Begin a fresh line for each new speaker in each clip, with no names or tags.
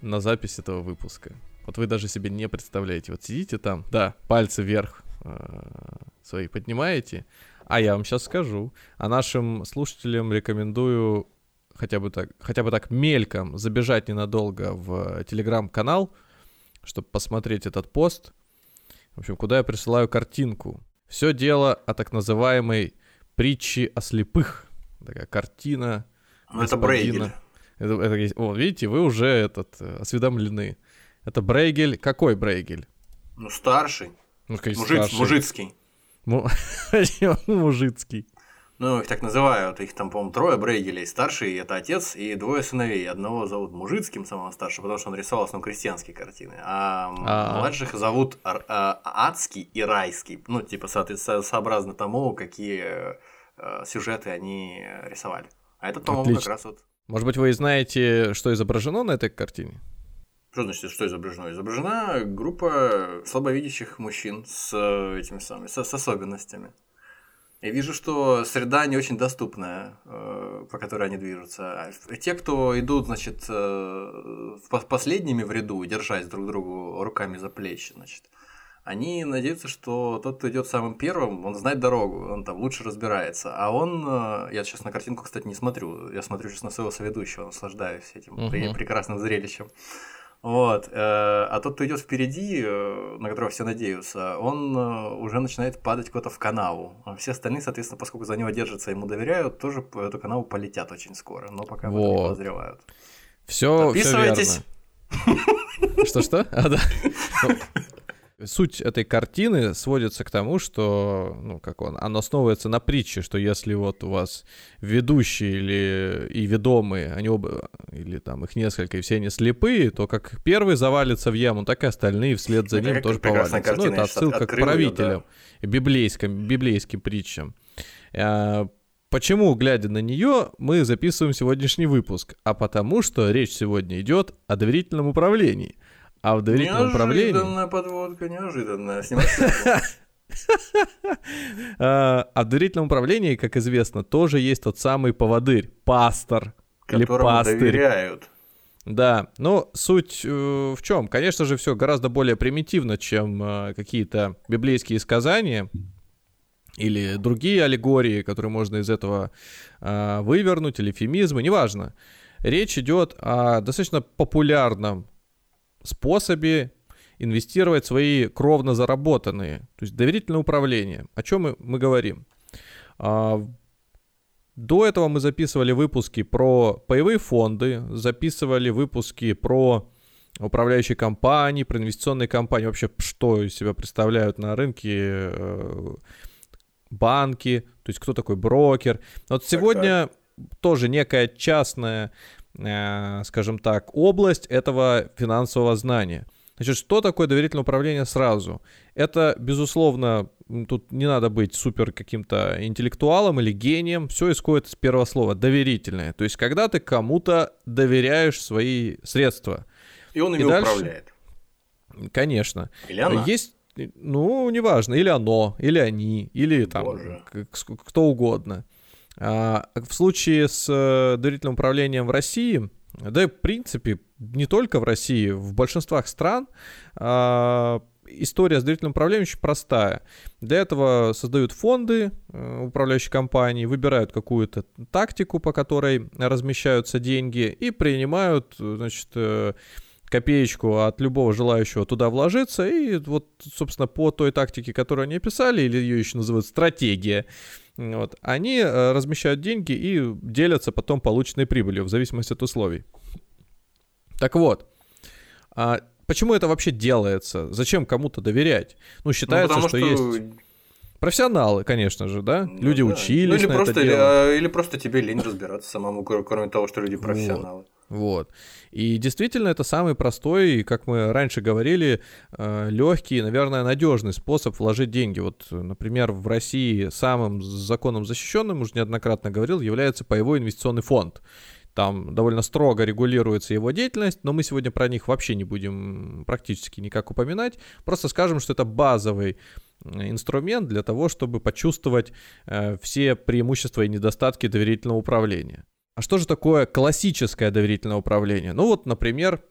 на запись этого выпуска? Вот вы даже себе не представляете. Вот сидите там, да, пальцы вверх э, свои поднимаете, а я вам сейчас скажу. А нашим слушателям рекомендую хотя бы так, хотя бы так мельком забежать ненадолго в телеграм-канал, чтобы посмотреть этот пост — в общем, куда я присылаю картинку. Все дело о так называемой притче о слепых. Такая картина.
Ну, это Брейгель.
Это, это, о, видите, вы уже этот, э, осведомлены. Это Брейгель. Какой Брейгель?
Ну, старший.
Ну, конечно,
Мужиц,
старший.
Мужицкий.
Мужицкий.
Ну, их так называют. Их там, по-моему, трое Брейгелей. Старший – это отец и двое сыновей. Одного зовут Мужицким, самого старшего, потому что он рисовал основном крестьянские картины. А, а младших зовут а, Адский и Райский. Ну, типа, сообразно тому, какие а, сюжеты они рисовали. А этот, по-моему, как раз вот...
Может быть, вы знаете, что изображено на этой картине?
Что значит, что изображено? Изображена группа слабовидящих мужчин с э, этими самыми, с, с особенностями. Я вижу, что среда не очень доступная, э, по которой они движутся. А те, кто идут, значит, э, последними в ряду, держась друг другу руками за плечи, значит, они надеются, что тот, кто идет самым первым, он знает дорогу, он там лучше разбирается. А он, э, я сейчас на картинку, кстати, не смотрю, я смотрю сейчас на своего соведущего, наслаждаюсь этим uh-huh. прекрасным зрелищем. Вот. Э, а тот, кто идет впереди, э, на которого все надеются, он уже начинает падать куда-то в канаву. А все остальные, соответственно, поскольку за него держатся, ему доверяют, тоже по эту канаву полетят очень скоро, но пока вот. не подозревают.
Все, Подписывайтесь. Что-что? А, да. Ну, Суть этой картины сводится к тому, что, ну, как он, она основывается на притче, что если вот у вас ведущие или и ведомые, они оба, или там их несколько, и все они слепые, то как первый завалится в яму, так и остальные вслед за ним это тоже повалятся.
Картина,
ну, это отсылка к правителям,
да.
библейским, библейским притчам. А, почему, глядя на нее, мы записываем сегодняшний выпуск? А потому что речь сегодня идет о доверительном управлении – а в доверительном управлении...
Неожиданная подводка, неожиданная.
А, а в доверительном управлении, как известно, тоже есть тот самый поводырь, пастор.
Или пастырь. доверяют.
Да, но суть э, в чем? Конечно же, все гораздо более примитивно, чем э, какие-то библейские сказания или другие аллегории, которые можно из этого э, вывернуть, или эфемизмы, неважно. Речь идет о достаточно популярном способе инвестировать свои кровно заработанные, то есть доверительное управление. О чем мы, мы говорим? А, до этого мы записывали выпуски про паевые фонды, записывали выпуски про управляющие компании, про инвестиционные компании, вообще что из себя представляют на рынке э, банки, то есть кто такой брокер. Вот сегодня тоже некая частная Э, скажем так, область этого финансового знания. Значит, что такое доверительное управление сразу? Это, безусловно, тут не надо быть супер каким-то интеллектуалом или гением, все исходит из первого слова, доверительное. То есть, когда ты кому-то доверяешь свои средства.
И он ими и дальше... управляет.
Конечно.
Или она.
Есть ну, неважно, или оно, или они, или там Боже. кто угодно. А, в случае с э, доверительным управлением в России, да и в принципе не только в России, в большинствах стран а, история с доверительным управлением очень простая. Для этого создают фонды, э, управляющие компании, выбирают какую-то тактику, по которой размещаются деньги и принимают, значит, э, копеечку от любого желающего туда вложиться, и вот, собственно, по той тактике, которую они описали, или ее еще называют стратегия, вот, они э, размещают деньги и делятся потом полученной прибылью в зависимости от условий. Так вот, а почему это вообще делается? Зачем кому-то доверять? Ну, считается, ну, что, что есть профессионалы, конечно же, да? Ну, люди да. учились ну, или
на
просто,
это дело. Или, или просто тебе лень разбираться самому, кроме того, что люди профессионалы. Вот.
Вот. И действительно, это самый простой, как мы раньше говорили, э, легкий, наверное, надежный способ вложить деньги. Вот, например, в России самым законом защищенным, уже неоднократно говорил, является паевой инвестиционный фонд. Там довольно строго регулируется его деятельность, но мы сегодня про них вообще не будем практически никак упоминать. Просто скажем, что это базовый инструмент для того, чтобы почувствовать э, все преимущества и недостатки доверительного управления. А что же такое классическое доверительное управление? Ну вот, например,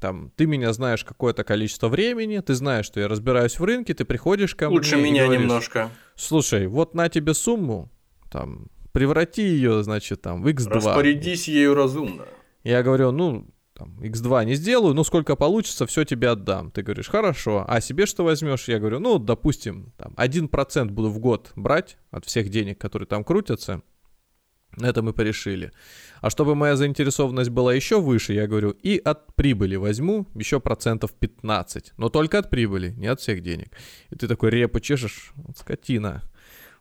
там, ты меня знаешь какое-то количество времени, ты знаешь, что я разбираюсь в рынке, ты приходишь ко
Лучше
мне
меня
говоришь,
немножко.
Слушай, вот на тебе сумму, там, преврати ее, значит, там, в x2.
Распорядись ею разумно.
Я говорю, ну, там, x2 не сделаю, ну, сколько получится, все тебе отдам. Ты говоришь, хорошо, а себе что возьмешь? Я говорю, ну, допустим, там, 1% буду в год брать от всех денег, которые там крутятся, это мы порешили. А чтобы моя заинтересованность была еще выше, я говорю, и от прибыли возьму еще процентов 15. Но только от прибыли, не от всех денег. И ты такой репу чешешь, вот скотина.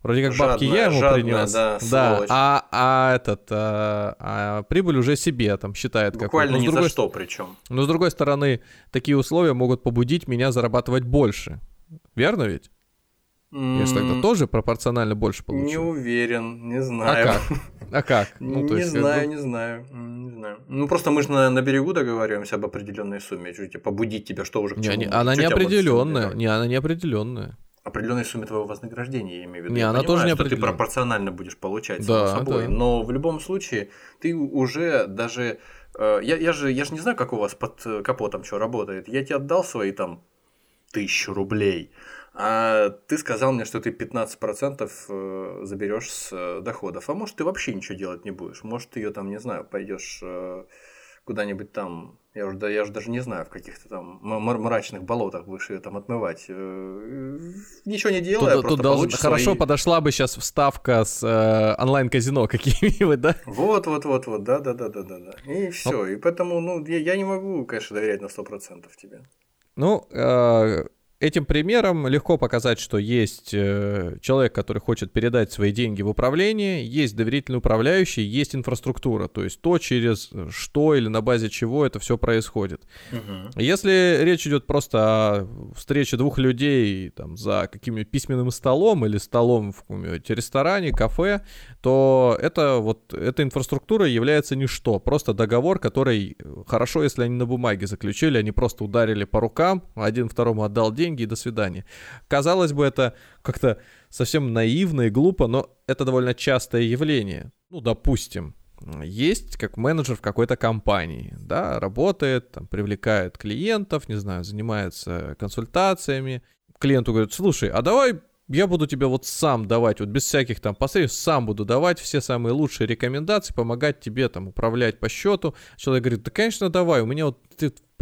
Вроде как бабки
Жадная,
я ему
жадная,
принес.
да,
да
сволочь.
а, а этот, а, а прибыль уже себе там считает.
Буквально ни за
другой
что причем.
Но с другой стороны, такие условия могут побудить меня зарабатывать больше. Верно ведь? Я же тогда тоже пропорционально больше получу.
Не уверен, не
А
знаю.
как? А как? Ну, то
не
есть, как
знаю,
бы-
не знаю, не знаю. Ну просто мы же на, на берегу договариваемся об определенной сумме, чуть побудить тебя, что уже к
Не,
чему
не, она неопределенная.
стимулировать?
Не, она неопределенная.
определенной сумме твоего вознаграждения, я имею в виду.
Не,
Я
она
понимаю,
тоже не
что ты пропорционально будешь получать,
Да,
само собой.
да.
Но в любом случае, ты уже даже... э, я, я, же, я же не знаю, как у вас под э, капотом что работает. Я тебе отдал свои там тысячу рублей, а ты сказал мне, что ты 15% э, заберешь с э, доходов. А может, ты вообще ничего делать не будешь. Может, ты ее там, не знаю, пойдешь э, куда-нибудь там, я уже, да- я уже даже не знаю, в каких-то там мрачных болотах будешь ее там отмывать. Ничего не делая,
Тут,
просто
тут должен- хорошо
свои-
подошла бы сейчас вставка с э, онлайн-казино какими-нибудь, да?
Вот, вот, вот, вот, да, да, да, да, да, да. И все. И поэтому, ну, я, я не могу, конечно, доверять на 100% тебе.
Ну, э, этим примером легко показать, что есть э, человек, который хочет передать свои деньги в управление, есть доверительный управляющий, есть инфраструктура, то есть то, через что или на базе чего это все происходит. Если речь идет просто о встрече двух людей там, за каким-нибудь письменным столом или столом в каком-нибудь ресторане, кафе, то это вот эта инфраструктура является ничто, просто договор, который хорошо, если они на бумаге заключили, они просто ударили по рукам, один второму отдал деньги и до свидания. Казалось бы, это как-то совсем наивно и глупо, но это довольно частое явление. Ну, допустим, есть как менеджер в какой-то компании, да, работает, там, привлекает клиентов, не знаю, занимается консультациями. Клиенту говорит, слушай, а давай я буду тебе вот сам давать, вот без всяких там посредств, сам буду давать все самые лучшие рекомендации, помогать тебе там управлять по счету. Человек говорит, да, конечно, давай, у меня вот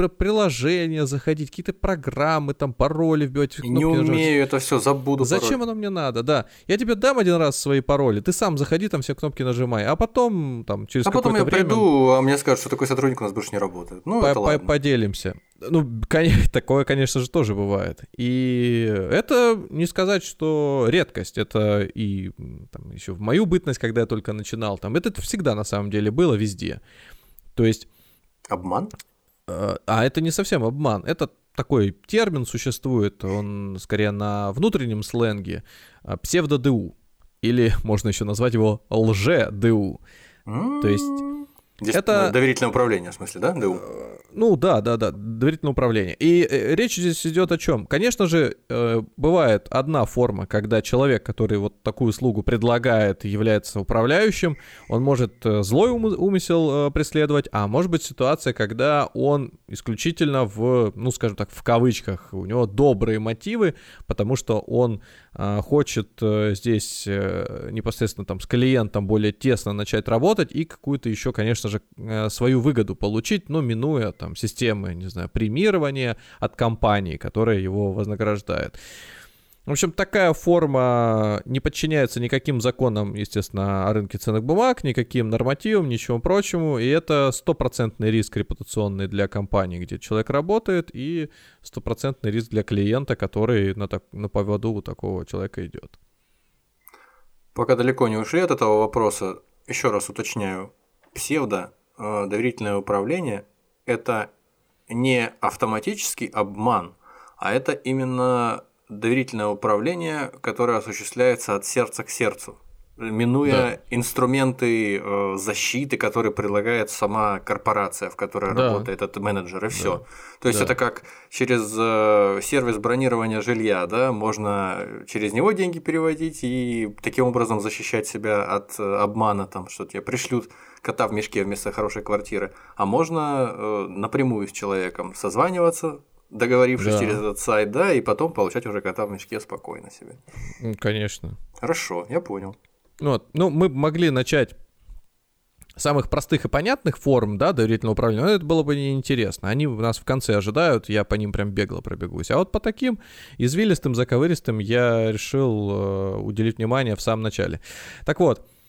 приложения заходить, какие-то программы, там пароли вбивать.
Не
нажимать».
умею это все, забуду.
Зачем
пароль.
оно мне надо? Да. Я тебе дам один раз свои пароли, ты сам заходи, там все кнопки нажимай, а потом там через
А потом я
какое-то время
приду, а мне скажут, что такой сотрудник у нас больше не работает. Ну,
по-
это ладно.
поделимся. Ну, такое, конечно же, тоже бывает. И это не сказать, что редкость. Это и там, еще в мою бытность, когда я только начинал, там это всегда на самом деле было везде. То есть
Обман?
Э, А это не совсем обман. Это такой термин существует, он скорее на внутреннем сленге э, псевдо-ДУ. Или можно еще назвать его лже-ДУ. То есть
Здесь
это-
ну, доверительное управление, в смысле, да? ДУ?
Ну да, да, да, доверительное управление. И э, речь здесь идет о чем? Конечно же, э, бывает одна форма, когда человек, который вот такую услугу предлагает, является управляющим, он может э, злой ум- умысел э, преследовать, а может быть ситуация, когда он исключительно в, ну скажем так, в кавычках, у него добрые мотивы, потому что он э, хочет э, здесь э, непосредственно там с клиентом более тесно начать работать и какую-то еще, конечно же, э, свою выгоду получить, но минуя там системы, не знаю, премирования от компании, которая его вознаграждает. В общем, такая форма не подчиняется никаким законам, естественно, о рынке ценных бумаг, никаким нормативам, ничему прочему, и это стопроцентный риск репутационный для компании, где человек работает, и стопроцентный риск для клиента, который на, так, на поводу у такого человека идет.
Пока далеко не ушли от этого вопроса, еще раз уточняю. Псевдо э, доверительное управление – это не автоматический обман, а это именно доверительное управление, которое осуществляется от сердца к сердцу минуя да. инструменты э, защиты, которые предлагает сама корпорация, в которой да. работает этот менеджер, и все. Да. То есть да. это как через э, сервис бронирования жилья, да, можно через него деньги переводить и таким образом защищать себя от э, обмана, там, что тебе пришлют кота в мешке вместо хорошей квартиры, а можно напрямую с человеком созваниваться, договорившись да. через этот сайт, да, и потом получать уже кота в мешке спокойно себе.
Конечно.
Хорошо, я понял.
Вот. Ну, мы могли начать самых простых и понятных форм, да, доверительного управления, но это было бы неинтересно. Они нас в конце ожидают, я по ним прям бегло пробегусь. А вот по таким извилистым, заковыристым я решил э, уделить внимание в самом начале. Так вот, э,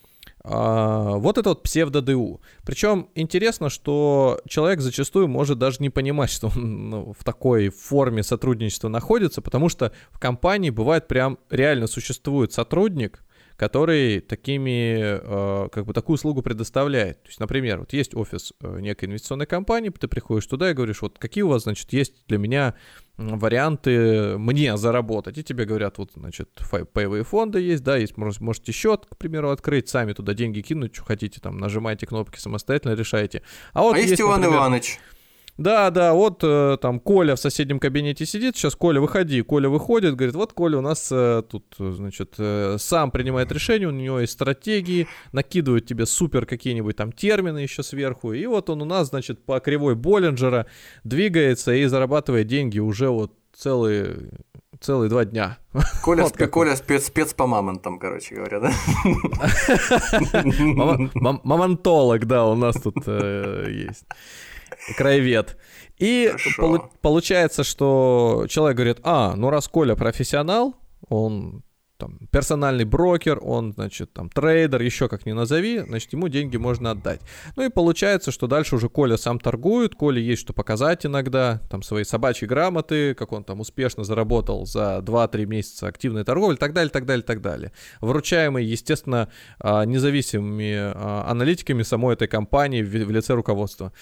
вот это вот псевдо-ДУ. Причем интересно, что человек зачастую может даже не понимать, что он ну, в такой форме сотрудничества находится, потому что в компании бывает прям реально существует сотрудник, который такими, э, как бы такую услугу предоставляет. То есть, например, вот есть офис э, некой инвестиционной компании, ты приходишь туда и говоришь, вот какие у вас, значит, есть для меня варианты мне заработать. И тебе говорят, вот, значит, паевые фонды есть, да, есть, можете счет, к примеру, открыть, сами туда деньги кинуть, что хотите, там, нажимайте кнопки самостоятельно, решайте.
А, вот а есть, есть Иван например, Иванович.
Да, да, вот э, там Коля в соседнем кабинете сидит, сейчас Коля, выходи. Коля выходит, говорит, вот Коля у нас э, тут, значит, э, сам принимает решение, у него есть стратегии, накидывают тебе супер какие-нибудь там термины еще сверху, и вот он у нас, значит, по кривой Боллинджера двигается и зарабатывает деньги уже вот целые целые два дня.
Коля, вот Коля спец, спец по мамонтам, короче говоря, да?
Мамонтолог, да, у нас тут есть краевед. И полу- получается, что человек говорит, а, ну раз Коля профессионал, он там, персональный брокер, он, значит, там, трейдер, еще как ни назови, значит, ему деньги можно отдать. Ну и получается, что дальше уже Коля сам торгует, Коле есть что показать иногда, там, свои собачьи грамоты, как он там успешно заработал за 2-3 месяца активной торговли, так далее, так далее, так далее. Вручаемый, естественно, а, независимыми а, аналитиками самой этой компании в лице руководства.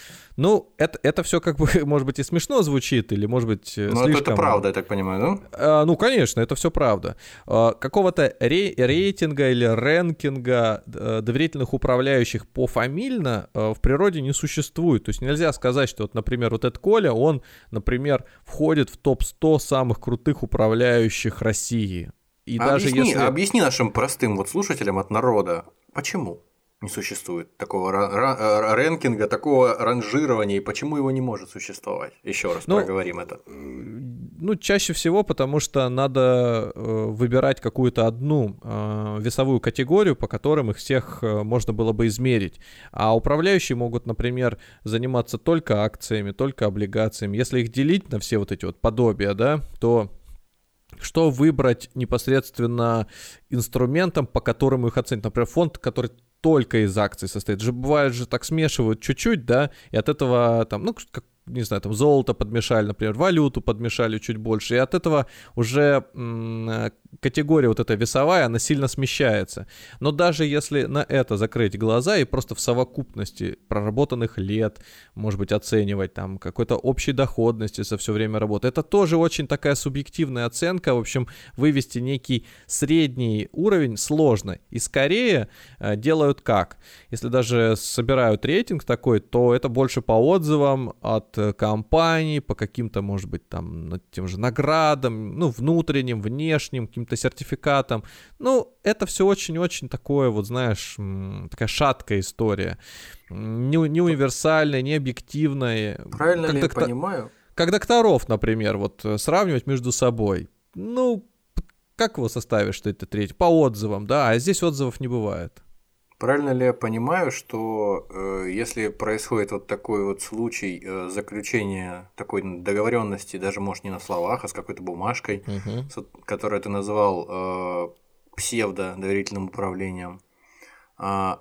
Ну, это, это все как бы, может быть, и смешно звучит, или, может быть,
Но слишком... это, это правда, я так понимаю, да?
А, ну, конечно, это все правда. А, какого-то ре- рейтинга или рэнкинга э, доверительных управляющих пофамильно э, в природе не существует. То есть нельзя сказать, что, вот, например, вот этот Коля, он, например, входит в топ-100 самых крутых управляющих России.
И а даже объясни, если... объясни нашим простым вот слушателям от народа, почему? Не существует такого э, рэнкинга, такого ранжирования, и почему его не может существовать? Еще раз ну, проговорим это.
Ну, чаще всего, потому что надо э, выбирать какую-то одну э, весовую категорию, по которым их всех можно было бы измерить. А управляющие могут, например, заниматься только акциями, только облигациями. Если их делить на все вот эти вот подобия, да, то что выбрать непосредственно инструментом, по которым их оценить. Например, фонд, который только из акций состоит. Же бывает же так смешивают чуть-чуть, да, и от этого там, ну, как не знаю, там золото подмешали, например, валюту подмешали чуть больше, и от этого уже категория вот эта весовая, она сильно смещается. Но даже если на это закрыть глаза и просто в совокупности проработанных лет, может быть, оценивать там какой-то общей доходности за все время работы, это тоже очень такая субъективная оценка. В общем, вывести некий средний уровень сложно. И скорее э, делают как? Если даже собирают рейтинг такой, то это больше по отзывам от э, компаний, по каким-то, может быть, там, тем же наградам, ну, внутренним, внешним, каким-то сертификатом. Ну, это все очень-очень такое, вот знаешь, такая шаткая история. Не, не универсальная, не объективная.
Правильно как ли я понимаю?
Как докторов, например, вот э, сравнивать между собой. Ну, как его составишь, что это третий? По отзывам, да, а здесь отзывов не бывает.
Правильно ли я понимаю, что э, если происходит вот такой вот случай э, заключения такой договоренности, даже может не на словах, а с какой-то бумажкой, угу. с, которую ты назвал э, псевдо-доверительным управлением, э,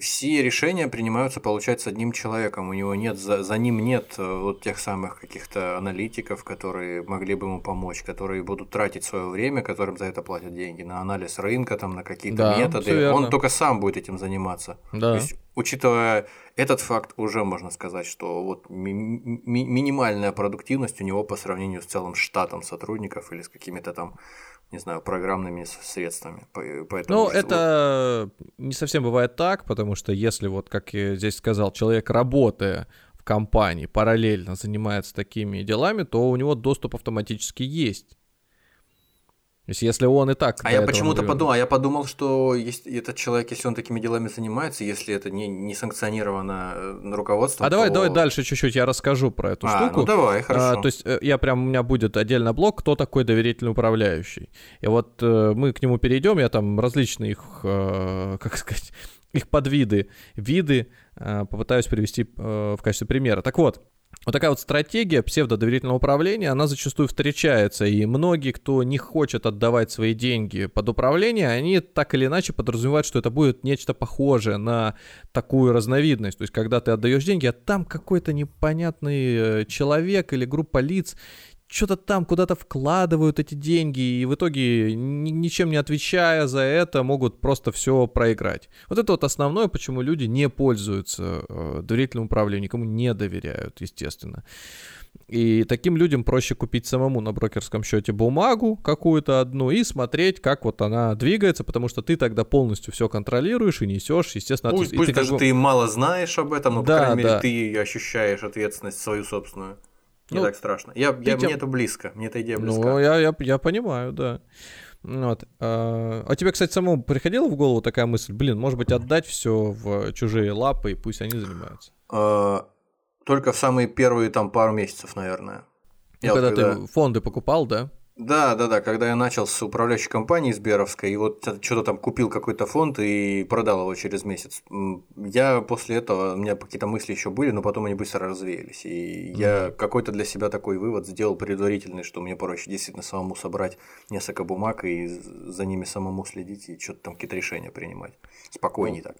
все решения принимаются, получается, одним человеком. У него нет, за, за ним нет э, вот тех самых каких-то аналитиков, которые могли бы ему помочь, которые будут тратить свое время, которым за это платят деньги, на анализ рынка, там, на какие-то
Да,
методы. Он только сам будет этим заниматься.
Да.
То есть, учитывая этот факт, уже можно сказать, что вот ми- ми- минимальная продуктивность у него по сравнению с целым штатом сотрудников или с какими-то там, не знаю, программными средствами. По- Поэтому
Ну, это не совсем бывает так, потому что если вот, как я здесь сказал, человек, работая в компании, параллельно занимается такими делами, то у него доступ автоматически есть. То есть если он и так...
А я почему-то подумал, а я подумал, что есть этот человек, если он такими делами занимается, если это не, не санкционировано э, руководством.
А давай,
то-
давай дальше чуть-чуть я расскажу про эту
А,
штуку.
ну давай,
А,
хорошо.
то есть э, я прям, у меня будет отдельно блок, кто такой доверительный управляющий. И вот э, мы к нему перейдем, я там различные их, э, как сказать, их подвиды, виды э, попытаюсь привести э, в качестве примера. Так вот, вот такая вот стратегия псевдодоверительного управления, она зачастую встречается, и многие, кто не хочет отдавать свои деньги под управление, они так или иначе подразумевают, что это будет нечто похожее на такую разновидность. То есть, когда ты отдаешь деньги, а там какой-то непонятный э, человек или группа лиц что-то там куда-то вкладывают эти деньги, и в итоге, ни- ничем не отвечая за это, могут просто все проиграть. Вот это вот основное, почему люди не пользуются э, доверительным управлением, никому не доверяют, естественно. И таким людям проще купить самому на брокерском счете бумагу какую-то одну и смотреть, как вот она двигается, потому что ты тогда полностью все контролируешь и несешь, естественно,
Пусть,
ответ-
пусть
ты как
даже
бы-
ты мало знаешь об этом, но, по
Да,
крайней мере,
да.
ты ощущаешь ответственность свою собственную. Не
Ну,
так страшно. Я, я,
тем-
Мне это близко, мне эта идея близка.
Ну, я, я, я понимаю, да. Вот. А, а тебе, кстати, самому приходила в голову такая мысль, блин, может быть, отдать все в чужие лапы, и пусть они занимаются?
Э, Только в самые первые там пару месяцев, наверное.
Ну,
Я вот
когда,
когда-
ты фонды покупал, да?
Да, да, да, когда я начал с управляющей компанией Сберовской, и вот что-то там купил какой-то фонд и продал его через месяц. Я после этого, у меня какие-то мысли еще были, но потом они быстро развеялись. И я какой-то для себя такой вывод сделал предварительный, что мне проще действительно самому собрать несколько бумаг и за ними самому следить и что-то там какие-то решения принимать. Спокойнее так.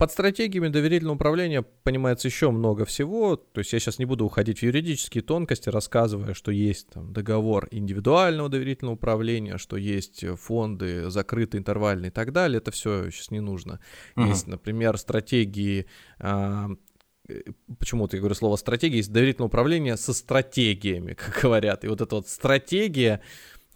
Под стратегиями доверительного управления понимается еще много всего. То есть я сейчас не буду уходить в юридические тонкости, рассказывая, что есть там договор индивидуального доверительного управления, что есть э, фонды закрытые, интервальные и так далее. Это все сейчас не нужно.
Мгм.
Есть, например, стратегии э, почему-то я говорю слово стратегия, есть доверительное управление со стратегиями, как говорят. И вот эта вот стратегия,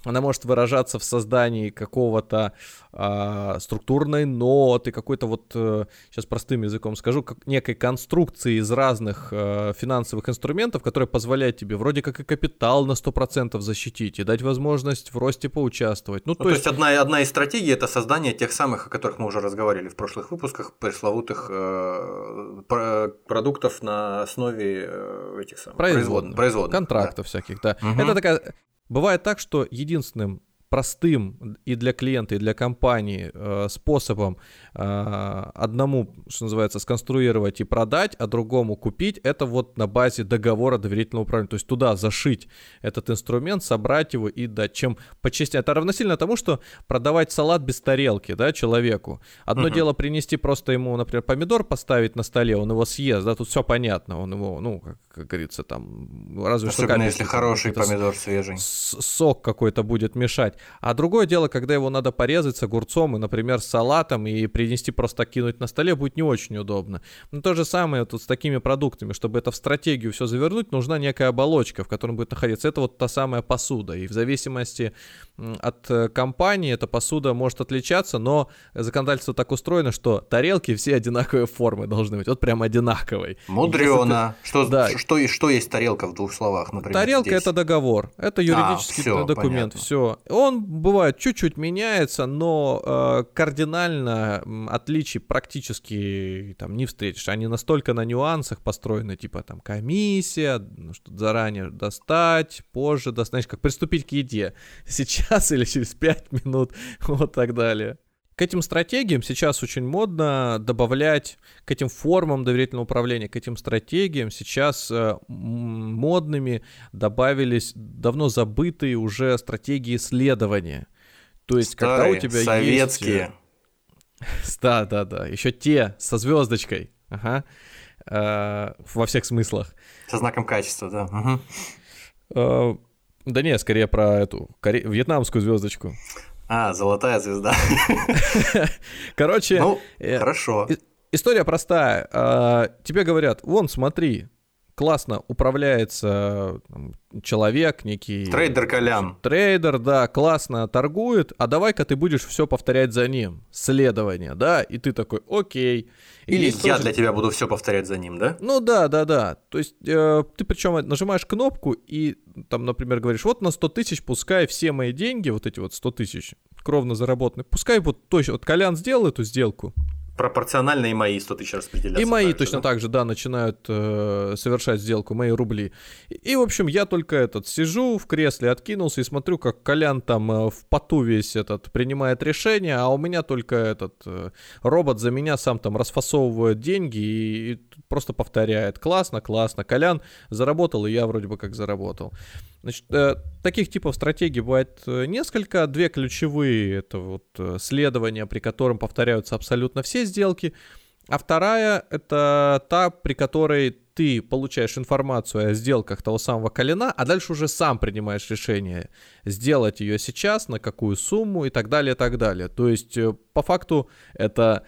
она может выражаться в создании какого-то а, структурной ноты, какой-то вот, э, сейчас простым языком скажу, как некой конструкции из разных э, финансовых инструментов, которая позволяет тебе вроде как и капитал на 100% защитить, и дать возможность в росте поучаствовать. Ну,
Ну, то, есть, одна, одна из стратегий это создание тех самых, о которых мы уже разговаривали в прошлых выпусках, пресловутых э, про- продуктов на основе э, этих самых
производных,
производных да.
контрактов всяких, да.
Мгм.
Это такая... Бывает так, что единственным простым и для клиента, и для компании э, способом одному, что называется, сконструировать и продать, а другому купить, это вот на базе договора доверительного управления. То есть туда зашить этот инструмент, собрать его и дать. Чем по. Это равносильно тому, что продавать салат без тарелки, да, человеку. Одно
Мгм.
дело принести просто ему, например, помидор поставить на столе, он его съест, да, тут все понятно, он его, ну, как, как говорится, там, разве что
Особенно если хороший помидор свежий.
сок какой-то будет мешать. А другое дело, когда его надо порезать с огурцом и, например, с салатом и принести просто кинуть на столе, будет не очень удобно. Но то же самое тут с такими продуктами. Чтобы это в стратегию все завернуть, нужна некая оболочка, в которой будет находиться. Это вот та самая посуда. И в зависимости от э, компании эта посуда может отличаться, но законодательство так устроено, что тарелки все одинаковой формы должны быть. Вот прям одинаковой.
Мудрено. Что,
Да.
что, что есть тарелка в двух словах, например?
Тарелка
здесь?
это договор, это юридический
всё,
документ,
понятно.
все. Он бывает чуть-чуть меняется, но э, кардинально отличий практически там не встретишь. Они настолько на нюансах построены, типа там комиссия, ну, что заранее достать, позже достать, знаешь, как приступить к еде, сейчас или через 5 минут, вот так далее. К этим стратегиям сейчас очень модно добавлять, к этим формам доверительного управления, к этим стратегиям сейчас э, модными добавились давно забытые уже стратегии исследования. То есть, когда у
Старые,
тебя
советские.
есть... Да, да, да. Еще те со звездочкой. Ага. Э, во всех смыслах.
Со знаком качества, да. Угу.
Э, да не, скорее про эту коре... вьетнамскую звездочку.
А, золотая звезда.
Короче...
Ну, э, хорошо.
История простая. Тебе говорят, вон, смотри, классно управляется там, человек, некий...
Трейдер Колян.
Трейдер, да, классно торгует, а давай-ка ты будешь все повторять за ним. Следование, да, и ты такой, окей.
Или я тоже... для тебя буду все повторять за ним, да?
Ну да, да, да. То есть э, ты причем нажимаешь кнопку и там, например, говоришь, вот на 100 тысяч пускай все мои деньги, вот эти вот 100 тысяч, кровно заработанные, пускай вот точно, вот Колян сделал эту сделку,
пропорционально и мои 100 тысяч распределяются.
И мои точно да? так же, да, начинают э, совершать сделку, мои рубли. И, и, в общем, я только этот сижу в кресле, откинулся и смотрю, как Колян там э, в поту весь этот принимает решение, а у меня только этот э, робот за меня сам там расфасовывает деньги и, и просто повторяет. Классно, классно. Колян заработал, и я вроде бы как заработал. Значит, э, таких типов стратегий бывает э, несколько. Две ключевые — это вот э, следования, при котором повторяются абсолютно все сделки. А вторая — это та, при которой ты получаешь информацию о сделках того самого колена, а дальше уже сам принимаешь решение сделать ее сейчас, на какую сумму и так далее, и так далее. То есть, по факту, это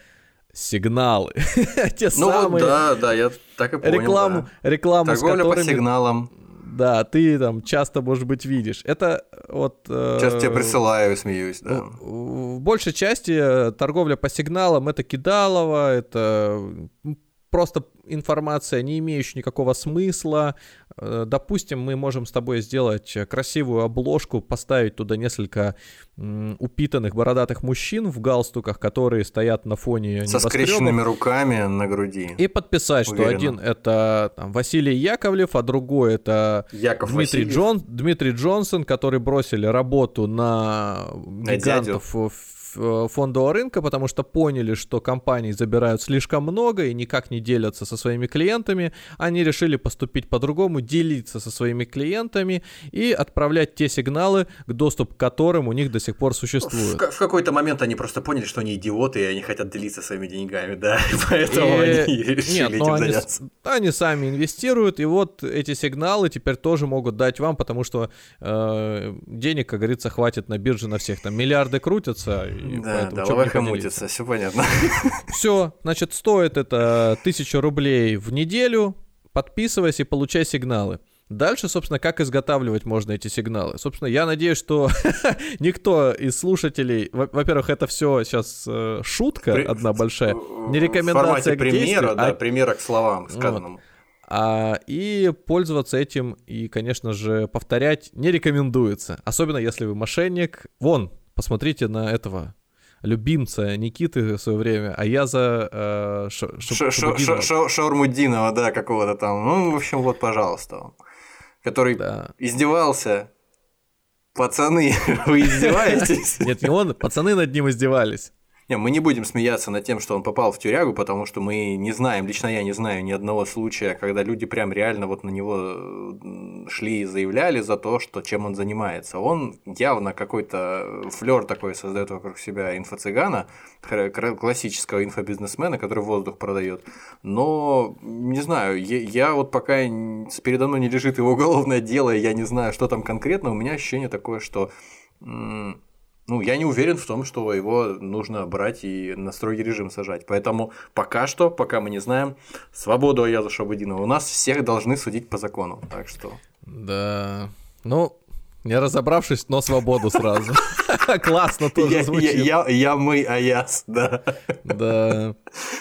сигналы.
Те ну самые. Да, да, я так и понял.
Рекламу, да. рекламу
Торговля с которыми... по сигналам
да, ты там часто, может быть, видишь. Это вот...
Э, Сейчас тебе присылаю, смеюсь, да.
В большей части торговля по сигналам — это кидалово, это просто информация, не имеющая никакого смысла. Э, допустим, мы можем с тобой сделать красивую обложку, поставить туда несколько упитанных бородатых мужчин в галстуках, которые стоят на фоне
Со скрещенными руками на груди.
И подписать, Уверенно. что один это там, Василий Яковлев, а другой это
Яков
Дмитрий, Джон, Дмитрий Джонсон, который бросили работу на гигантов в Э, фондового рынка, потому что поняли, что компании забирают слишком много и никак не делятся со своими клиентами. Они решили поступить по-другому, делиться со своими клиентами и отправлять те сигналы, к доступ к которым у них до сих пор существует.
В, в какой-то момент они просто поняли, что они идиоты, и они хотят делиться своими деньгами, да, поэтому и... они решили Нет, этим
они,
заняться.
Они сами инвестируют, и вот эти сигналы теперь тоже могут дать вам, потому что э, денег, как говорится, хватит на бирже на всех. Там миллиарды крутятся,
да, да, лаваха мутится, все понятно.
Все, значит, стоит это тысячу рублей в неделю, подписывайся и получай сигналы. Дальше, собственно, как изготавливать можно эти сигналы? Собственно, я надеюсь, что никто из слушателей, во-первых, это все сейчас э, шутка При... одна большая, не рекомендация
к примера, да, а... примера к словам сказанному. Вот.
А, и пользоваться этим и, конечно же, повторять не рекомендуется. Особенно если вы мошенник. Вон, посмотрите на этого любимца Никиты в свое время, а я за э,
Шаурмудинова, да, какого-то там. Ну, в общем, вот, пожалуйста. Который издевался. Пацаны, вы издеваетесь?
Нет, не он, пацаны над ним издевались.
Не, мы не будем смеяться над тем, что он попал в тюрягу, потому что мы не знаем, лично я не знаю ни одного случая, когда люди прям реально вот на него шли и заявляли за то, что чем он занимается. Он явно какой-то флер такой создает вокруг себя инфо-цыгана, классического инфобизнесмена, который воздух продает. Но не знаю, я, я вот пока передо мной не лежит его уголовное дело, я не знаю, что там конкретно, у меня ощущение такое, что ну, я не уверен в том, что его нужно брать и на строгий режим сажать. Поэтому пока что, пока мы не знаем, свободу Аяза Шабудинова у нас всех должны судить по закону. Так что...
Да. Ну, не разобравшись, но свободу сразу. Классно тоже звучит.
Я мы Аяз, да.
Да.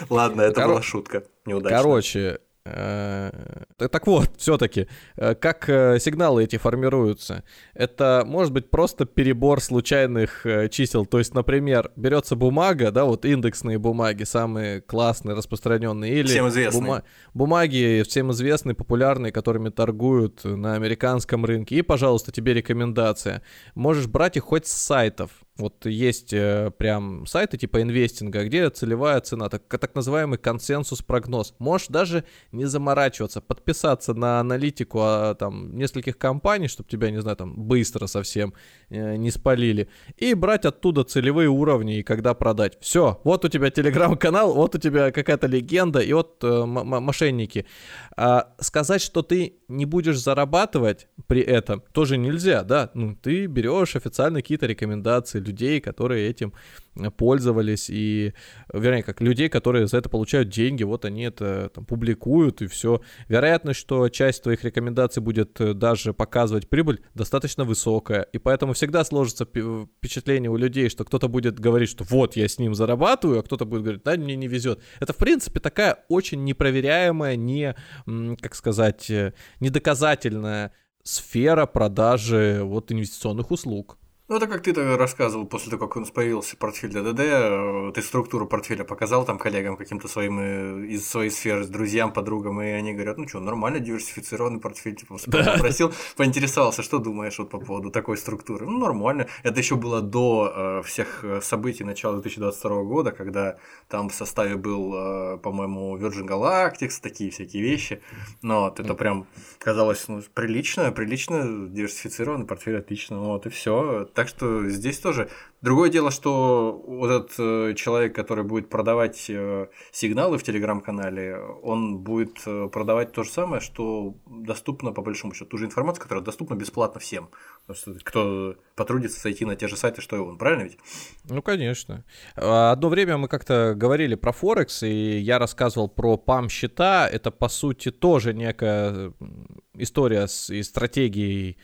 Ладно, это была шутка. Неудачная.
Короче, так вот, все-таки, э, как э, сигналы эти формируются? Это может быть просто перебор случайных чисел. То есть, например, берется бумага, да, вот индексные бумаги, самые классные, распространенные, или
всем известные. Бума-
бумаги всем известные, популярные, которыми торгуют на американском рынке. И, пожалуйста, тебе рекомендация. Можешь брать их хоть с сайтов. Вот есть э, прям сайты типа инвестинга, где целевая цена, так, так называемый консенсус-прогноз. Можешь даже не заморачиваться, подписаться на аналитику а, там нескольких компаний, чтобы тебя, не знаю, там быстро совсем э, не спалили, и брать оттуда целевые уровни и когда продать. Все, вот у тебя телеграм-канал, вот у тебя какая-то легенда, и вот э, мошенники. А сказать, что ты не будешь зарабатывать при этом, тоже нельзя, да? Ну, ты берешь официально какие-то рекомендации, людей, которые этим э, пользовались, и, вернее, как людей, которые за это получают деньги, вот они это там публикуют, и все. Вероятность, что часть твоих рекомендаций будет э, даже показывать прибыль, достаточно высокая, и поэтому всегда сложится впечатление у людей, что кто-то будет говорить, что вот, я с ним зарабатываю, а кто-то будет говорить, да, мне не везет. Это, в принципе, такая очень непроверяемая, не, как сказать, э, недоказательная сфера продажи вот инвестиционных услуг.
Ну, это как ты -то рассказывал после того, как у нас появился портфель ДДД, э, ты структуру портфеля показал там коллегам каким-то своим э, из своей сферы, друзьям, подругам, и они говорят, ну что, нормально диверсифицированный портфель, типа, да. попросил, поинтересовался, что думаешь вот по поводу такой структуры. Ну, нормально. Это еще было до э, всех событий начала 2022 года, когда там в составе был, э, по-моему, Virgin Galactic, такие всякие вещи. Но вот это прям казалось ну, прилично, прилично диверсифицированный портфель, отлично. Вот и все так что здесь тоже. Другое дело, что вот этот э, человек, который будет продавать э, сигналы в телеграм-канале, он будет э, продавать то же самое, что доступно, по большому счету, ту же информацию, которая доступна бесплатно всем. Кто потрудится зайти на те же сайты, что и он, правильно ведь?
Ну, конечно. А, одно время мы как-то говорили про Форекс, и я рассказывал про ПАМ-счета. Это, по сути, тоже некая история с и стратегией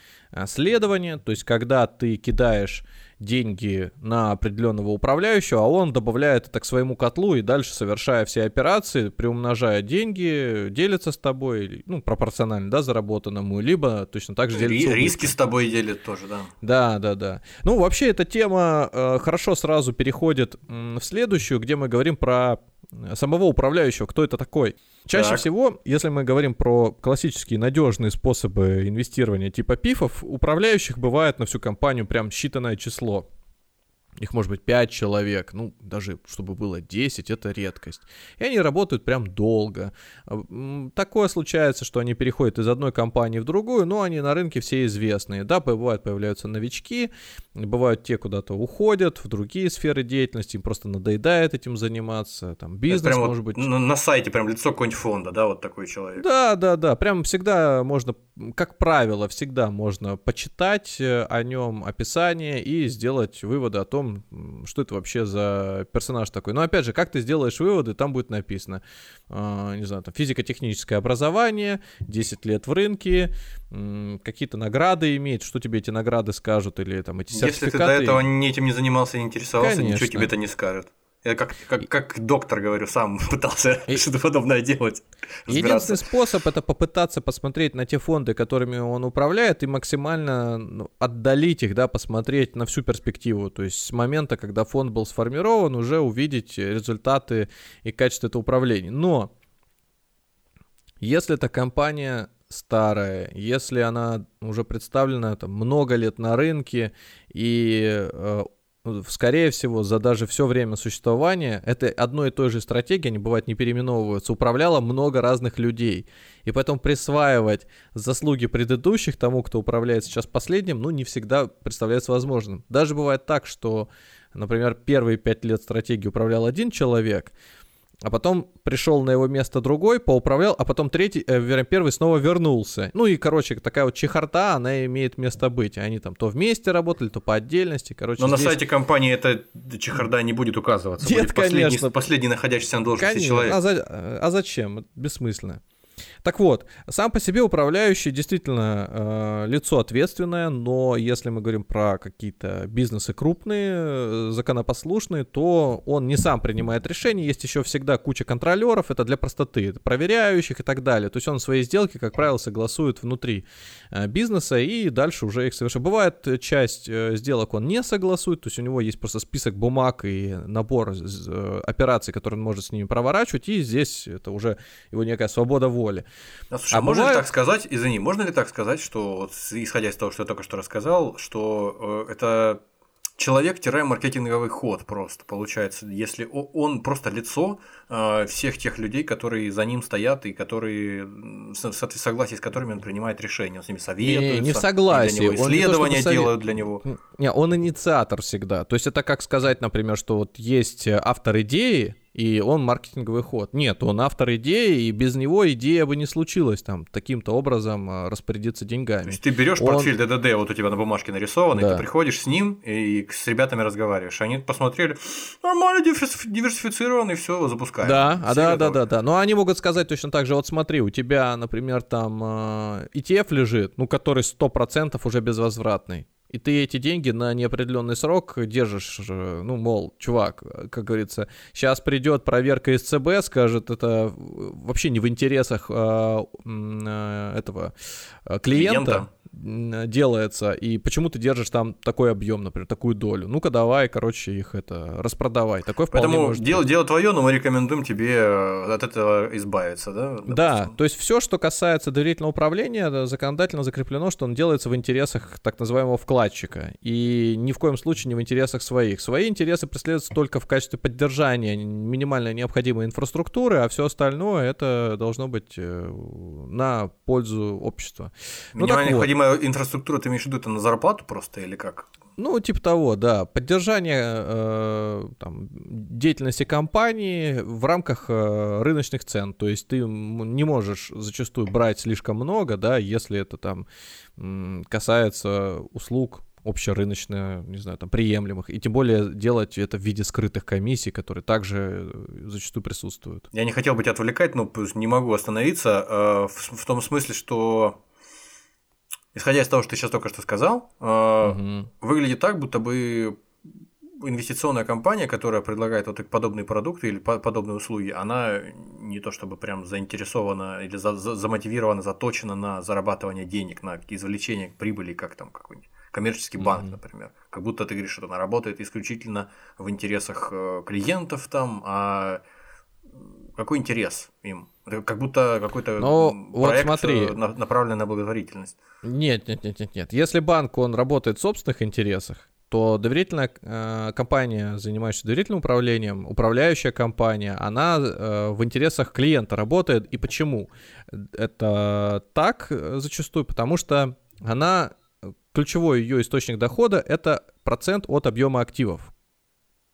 следование, то есть когда ты кидаешь деньги на определенного управляющего, а он добавляет это к своему котлу и дальше, совершая все операции, приумножая деньги, делится с тобой, ну, пропорционально, да, заработанному, либо точно так же делится...
Риски с тобой делят тоже, да.
Да, да, да. Ну, вообще, эта тема э, хорошо сразу переходит э, в следующую, где мы говорим про самого управляющего, кто это такой. Чаще так. всего, если мы говорим про классические надежные способы инвестирования типа пифов, управляющих бывает на всю компанию прям считанное число. Их может быть 5 человек, ну, даже чтобы было 10, это редкость. И они работают прям долго. А, такое случается, что они переходят из одной компании в другую, но они на рынке все известные. Да, бывают, появляются новички, бывают те куда-то уходят в другие сферы деятельности, им просто надоедает этим заниматься, там бизнес
прям
может вот быть.
На, на сайте прям лицо какого-нибудь фонда, да, вот такой человек.
Да, да, да, прям всегда можно, как правило, всегда можно почитать э, о нем описание и сделать выводы о том, что это вообще за персонаж такой. Но опять же, как ты сделаешь выводы, там будет написано, э, не знаю, там физико-техническое образование, 10 лет в рынке, э, какие-то награды имеет, что тебе эти награды скажут, или там эти сертификаты.
Если ты до этого этим не занимался, не интересовался, Конечно. ничего тебе это не скажет. Я как, как, как доктор, говорю, сам пытался и... что-то подобное делать.
Единственный способ это попытаться посмотреть на те фонды, которыми он управляет, и максимально ну, отдалить их, да, посмотреть на всю перспективу. То есть с момента, когда фонд был сформирован, уже увидеть результаты и качество этого управления. Но если эта компания старая, если она уже представлена там много лет на рынке и э, скорее всего, за даже все время существования, это одной и той же стратегии, они бывают не переименовываются, управляло много разных людей. И поэтому присваивать заслуги предыдущих тому, кто управляет сейчас последним, ну, не всегда представляется возможным. Даже бывает так, что, например, первые пять лет стратегии управлял один человек, а потом пришел на его место другой, поуправлял, а потом третий, э, первый снова вернулся. Ну и, короче, такая вот чехарта, она имеет место быть. Они там то вместе работали, то по отдельности, короче.
Но здесь... на сайте компании эта чехарда не будет указываться.
Нет,
будет
конечно.
Последний, последний находящийся на должности конечно. человек.
А, за... а зачем? Бессмысленно. Так вот, сам по себе управляющий действительно э, лицо ответственное, но если мы говорим про какие-то бизнесы крупные, э, законопослушные, то он не сам принимает решения, есть еще всегда куча контролеров, это для простоты, проверяющих и так далее. То есть он свои сделки, как правило, согласует внутри э, бизнеса и дальше уже их совершает. Бывает часть э, сделок он не согласует, то есть у него есть просто список бумаг и набор операций, которые он может с ними проворачивать, и здесь это уже его некая свобода воли.
А, слушай, а можно бывает... ли так сказать, извини, можно ли так сказать, что, вот, исходя из того, что я только что рассказал, что э, это человек-маркетинговый ход просто получается, если он просто лицо э, всех тех людей, которые за ним стоят и которые в согласии с которыми он принимает решения, он с ними советуется,
не, не в согласии,
для него исследования он делают для него.
Не, он инициатор всегда. То есть это как сказать, например, что вот есть автор идеи, и он маркетинговый ход. Нет, он автор идеи, и без него идея бы не случилась там таким-то образом а, распорядиться деньгами. То
есть ты берешь он... портфель ДДД, вот у тебя на бумажке нарисован, да. и ты приходишь с ним и с ребятами разговариваешь. Они посмотрели, нормально диверсифицированный, все, запускаем.
Да, а да, да, да, да. Но они могут сказать точно так же, вот смотри, у тебя, например, там ETF а, лежит, ну, который 100% уже безвозвратный и ты эти деньги на неопределенный срок держишь, э, ну, мол, чувак, как говорится, сейчас придет проверка из ЦБ, скажет, это вообще не в интересах а, а, этого клиента. клиента делается, и почему ты держишь там такой объем, например, такую долю? Ну-ка давай, короче, их это распродавай. Такой вполне
Поэтому
может
дело, дело твое, но мы рекомендуем тебе э, от этого избавиться, да?
Допустим. Да, то есть все, что касается доверительного управления, законодательно закреплено, что он делается в интересах так называемого вкладчика, и ни в коем случае не в интересах своих. Свои интересы преследуются только в качестве поддержания минимально необходимой инфраструктуры, а все остальное это должно быть э, на пользу общества.
Ну, Минимально необходимая необходимая инфраструктура, ты имеешь в виду это на зарплату просто или как?
Ну, типа того, да. Поддержание э, там, деятельности компании в рамках э, рыночных цен. То есть ты не можешь зачастую брать слишком много, да, если это там касается услуг общерыночно, не знаю, там, приемлемых, и тем более делать это в виде скрытых комиссий, которые также э, зачастую присутствуют.
Я не хотел бы тебя отвлекать, но не могу остановиться э, в, в том смысле, что исходя из того, что ты сейчас только что сказал, угу. выглядит так, будто бы инвестиционная компания, которая предлагает вот подобные продукты или подобные услуги, она не то чтобы прям заинтересована или за, за, замотивирована, заточена на зарабатывание денег, на извлечение прибыли, как там какой-нибудь коммерческий банк, mm-hmm. например. Как будто ты говоришь, что она работает исключительно в интересах э, клиентов там, а какой интерес им? Как будто какой-то
ну, проект вот смотри.
Э, направленный на благотворительность.
Нет, нет, нет, нет, нет. Если банк, он работает в собственных интересах, то доверительная э, компания, занимающаяся доверительным управлением, управляющая компания, она э, в интересах клиента работает. И почему? Это так э, зачастую, потому что она ключевой ее источник дохода это процент от объема активов.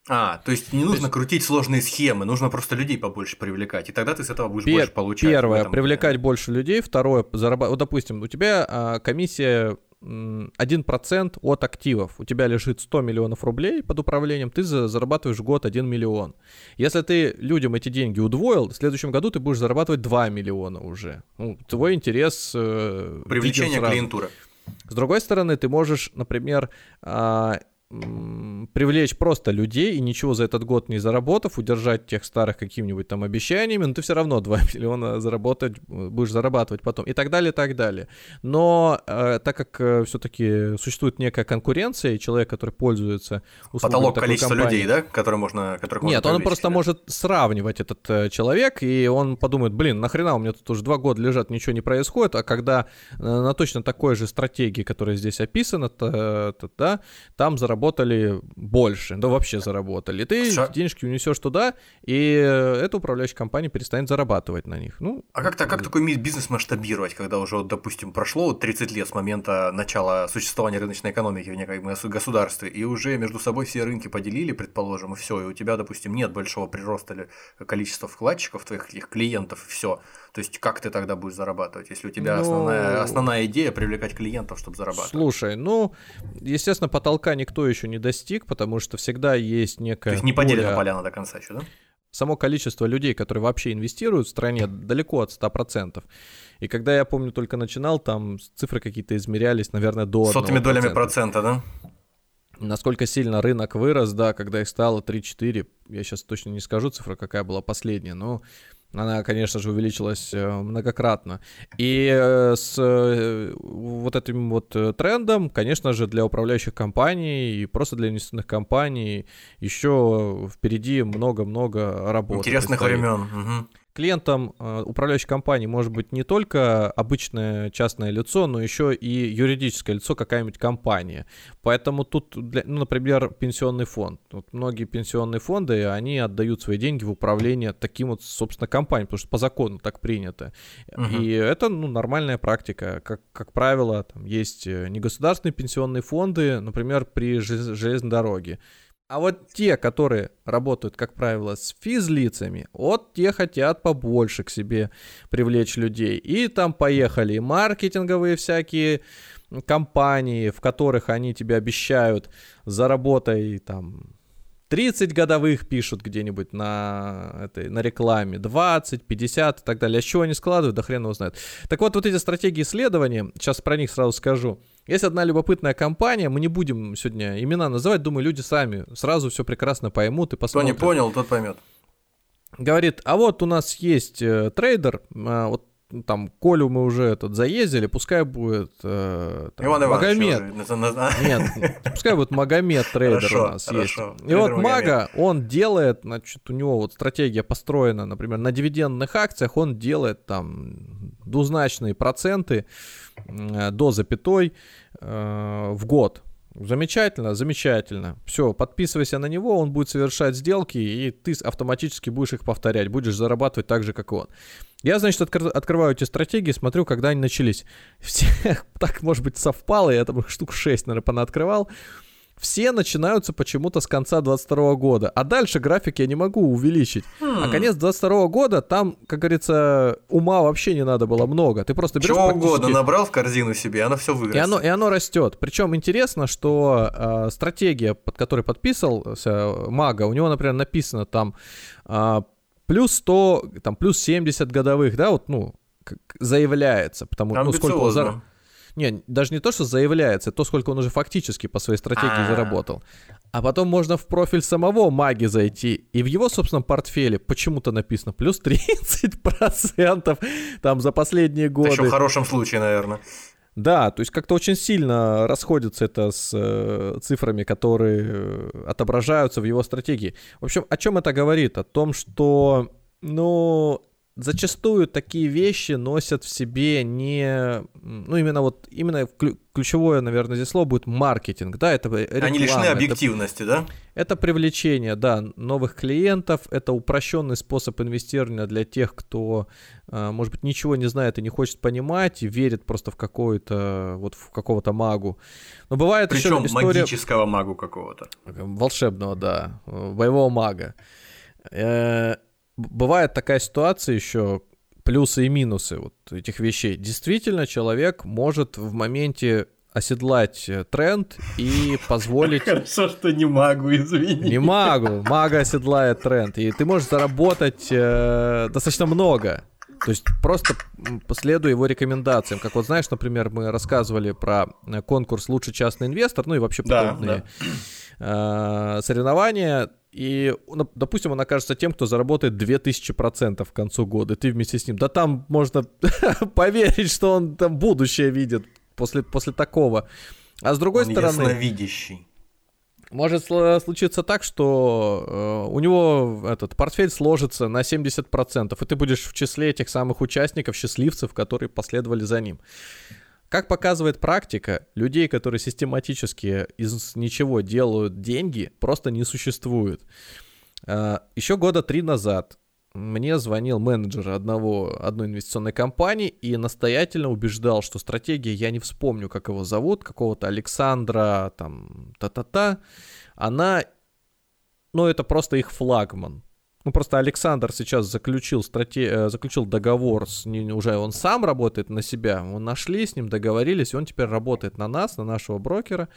А, то есть не нужно есть... крутить сложные схемы, нужно просто людей побольше привлекать, и тогда ты с этого будешь Пер- больше получать.
Первое, привлекать плане. больше людей, второе, зарабатывать. Вот, допустим, у тебя а, комиссия 1% от активов. У тебя лежит 100 миллионов рублей под управлением, ты зарабатываешь год 1 миллион. Если ты людям эти деньги удвоил, в следующем году ты будешь зарабатывать 2 миллиона уже. Ну, твой интерес... Э,
Привлечение клиентуры.
С другой стороны, ты можешь, например, а, привлечь просто людей и ничего за этот год не заработав, удержать тех старых какими-нибудь там обещаниями, но ты все равно 2 миллиона заработать, будешь зарабатывать потом и так далее, и так далее. Но э, так как э, все-таки существует некая конкуренция, и человек, который пользуется
услугами Потолок количества людей, да, которые можно, которых
Нет,
можно
он просто может сравнивать этот э, человек, и он подумает, блин, нахрена у меня тут уже два года лежат, ничего не происходит, а когда э, на точно такой же стратегии, которая здесь описана, то, то, да, там заработать заработали больше, да вообще заработали. Ты Ша... денежки унесешь туда, и эта управляющая компания перестанет зарабатывать на них. Ну,
а как, -то, как такой бизнес масштабировать, когда уже, допустим, прошло 30 лет с момента начала существования рыночной экономики в неком государстве, и уже между собой все рынки поделили, предположим, и все, и у тебя, допустим, нет большого прироста или количества вкладчиков, твоих клиентов, и все. То есть как ты тогда будешь зарабатывать, если у тебя ну... основная, основная идея привлекать клиентов, чтобы зарабатывать?
Слушай, ну, естественно, потолка никто еще не достиг, потому что всегда есть некая... То
есть не поделена поля... поляна до конца еще, да?
Само количество людей, которые вообще инвестируют в стране, далеко от 100%. И когда я помню, только начинал, там цифры какие-то измерялись, наверное, до
Сотыми долями процента, да?
Насколько сильно рынок вырос, да, когда их стало 3-4, я сейчас точно не скажу цифра, какая была последняя, но она, конечно же, увеличилась э, многократно. И э, с э, вот этим вот трендом, конечно же, для управляющих компаний и просто для инвестиционных компаний еще впереди много-много работы.
Интересных времен. Угу.
Клиентом э, управляющей компании может быть не только обычное частное лицо, но еще и юридическое лицо, какая-нибудь компания. Поэтому тут, для, ну, например, пенсионный фонд. Вот многие пенсионные фонды, они отдают свои деньги в управление таким вот, собственно, компаниям, потому что по закону так принято. Угу. И это, ну, нормальная практика. Как, как правило, там есть э, негосударственные пенсионные фонды, например, при железной дороге. А вот те, которые работают, как правило, с физлицами, вот те хотят побольше к себе привлечь людей. И там поехали маркетинговые всякие компании, в которых они тебе обещают заработай там 30 годовых пишут где-нибудь на, этой, на рекламе, 20, 50 и так далее. А с чего они складывают, да хрен его знает. Так вот, вот эти стратегии следования, сейчас про них сразу скажу. Есть одна любопытная компания, мы не будем сегодня имена называть, думаю, люди сами сразу все прекрасно поймут и посмотрят.
Кто не понял, тот поймет.
Говорит, а вот у нас есть э, трейдер, э, вот там, Колю мы уже этот заездили, пускай будет э, там, Иван Магомед. Уже... Нет, пускай будет Магомед трейдер хорошо, у нас хорошо. есть. И вот Мага, он делает, значит, у него вот стратегия построена, например, на дивидендных акциях, он делает там двузначные проценты э, до запятой э, в год. Замечательно, замечательно. Все, подписывайся на него, он будет совершать сделки, и ты автоматически будешь их повторять, будешь зарабатывать так же, как и он. Я, значит, откр- открываю эти стратегии, смотрю, когда они начались. Все, так, может быть, совпало, я там штук 6, наверное, понаоткрывал. Все начинаются почему-то с конца 22 года. А дальше график я не могу увеличить. Hmm. А конец 22 года, там, как говорится, ума вообще не надо было много. Ты просто берешь
Чего практически... угодно набрал в корзину себе, оно все вырастет.
И оно, и оно растет. Причем интересно, что э, стратегия, под которой подписался Мага, у него, например, написано там э, плюс 100, там, плюс 70 годовых, да, вот, ну, заявляется, потому что ну, сколько. Не, даже не то, что заявляется, то, сколько он уже фактически по своей стратегии А-а-а. заработал. А потом можно в профиль самого маги зайти, и в его собственном портфеле почему-то написано плюс 30% там за последние годы. Еще
в хорошем случае, наверное.
Да, то есть как-то очень сильно расходится это с э, цифрами, которые э, отображаются в его стратегии. В общем, о чем это говорит? О том, что, ну, зачастую такие вещи носят в себе не, ну именно вот именно ключевое, наверное, здесь слово будет маркетинг, да, это реклама,
Они лишены объективности,
это,
да?
Это привлечение, да, новых клиентов, это упрощенный способ инвестирования для тех, кто, а, может быть, ничего не знает и не хочет понимать и верит просто в какую-то вот в какого-то магу. Но бывает
Причем
еще история
магического магу какого-то.
Волшебного, да, боевого мага э, бывает такая ситуация еще, плюсы и минусы вот этих вещей. Действительно, человек может в моменте оседлать э, тренд и позволить...
Хорошо, что не магу, извини.
Не магу, мага оседлает тренд. И ты можешь заработать э, достаточно много. То есть просто последуя его рекомендациям. Как вот знаешь, например, мы рассказывали про э, конкурс «Лучший частный инвестор», ну и вообще подобные да, да. Э, соревнования. И, допустим, он окажется тем, кто заработает 2000% к концу года, и ты вместе с ним. Да там можно поверить, что он там будущее видит после, после такого. А с другой он стороны...
ясновидящий.
Может случиться так, что э, у него этот портфель сложится на 70%, и ты будешь в числе этих самых участников, счастливцев, которые последовали за ним. Как показывает практика, людей, которые систематически из ничего делают деньги, просто не существует. А, Еще года три назад мне звонил менеджер одного, одной инвестиционной компании и настоятельно убеждал, что стратегия, я не вспомню, как его зовут, какого-то Александра, там, та-та-та, она, ну, это просто их флагман. Ну, просто Александр сейчас заключил, страте... Э, заключил договор, с... уже он сам работает на себя, мы нашли с ним, договорились, и он теперь работает на нас, на нашего брокера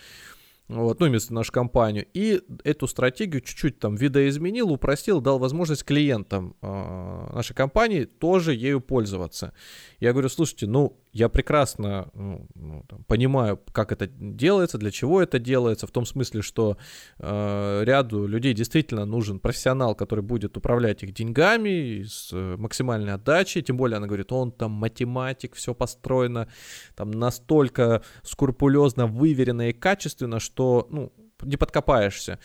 вот, ну, вместо нашу компанию, и эту стратегию чуть-чуть там видоизменил, упростил, дал возможность клиентам э, нашей компании тоже ею пользоваться. Я говорю, слушайте, ну, я прекрасно ну, ну, там, понимаю, как это делается, для чего это делается, в том смысле, что э, ряду людей действительно нужен профессионал, который будет управлять их деньгами с э, максимальной отдачей, тем более она говорит, он там математик, все построено там настолько скрупулезно, выверено и качественно, что, ну, не подкопаешься.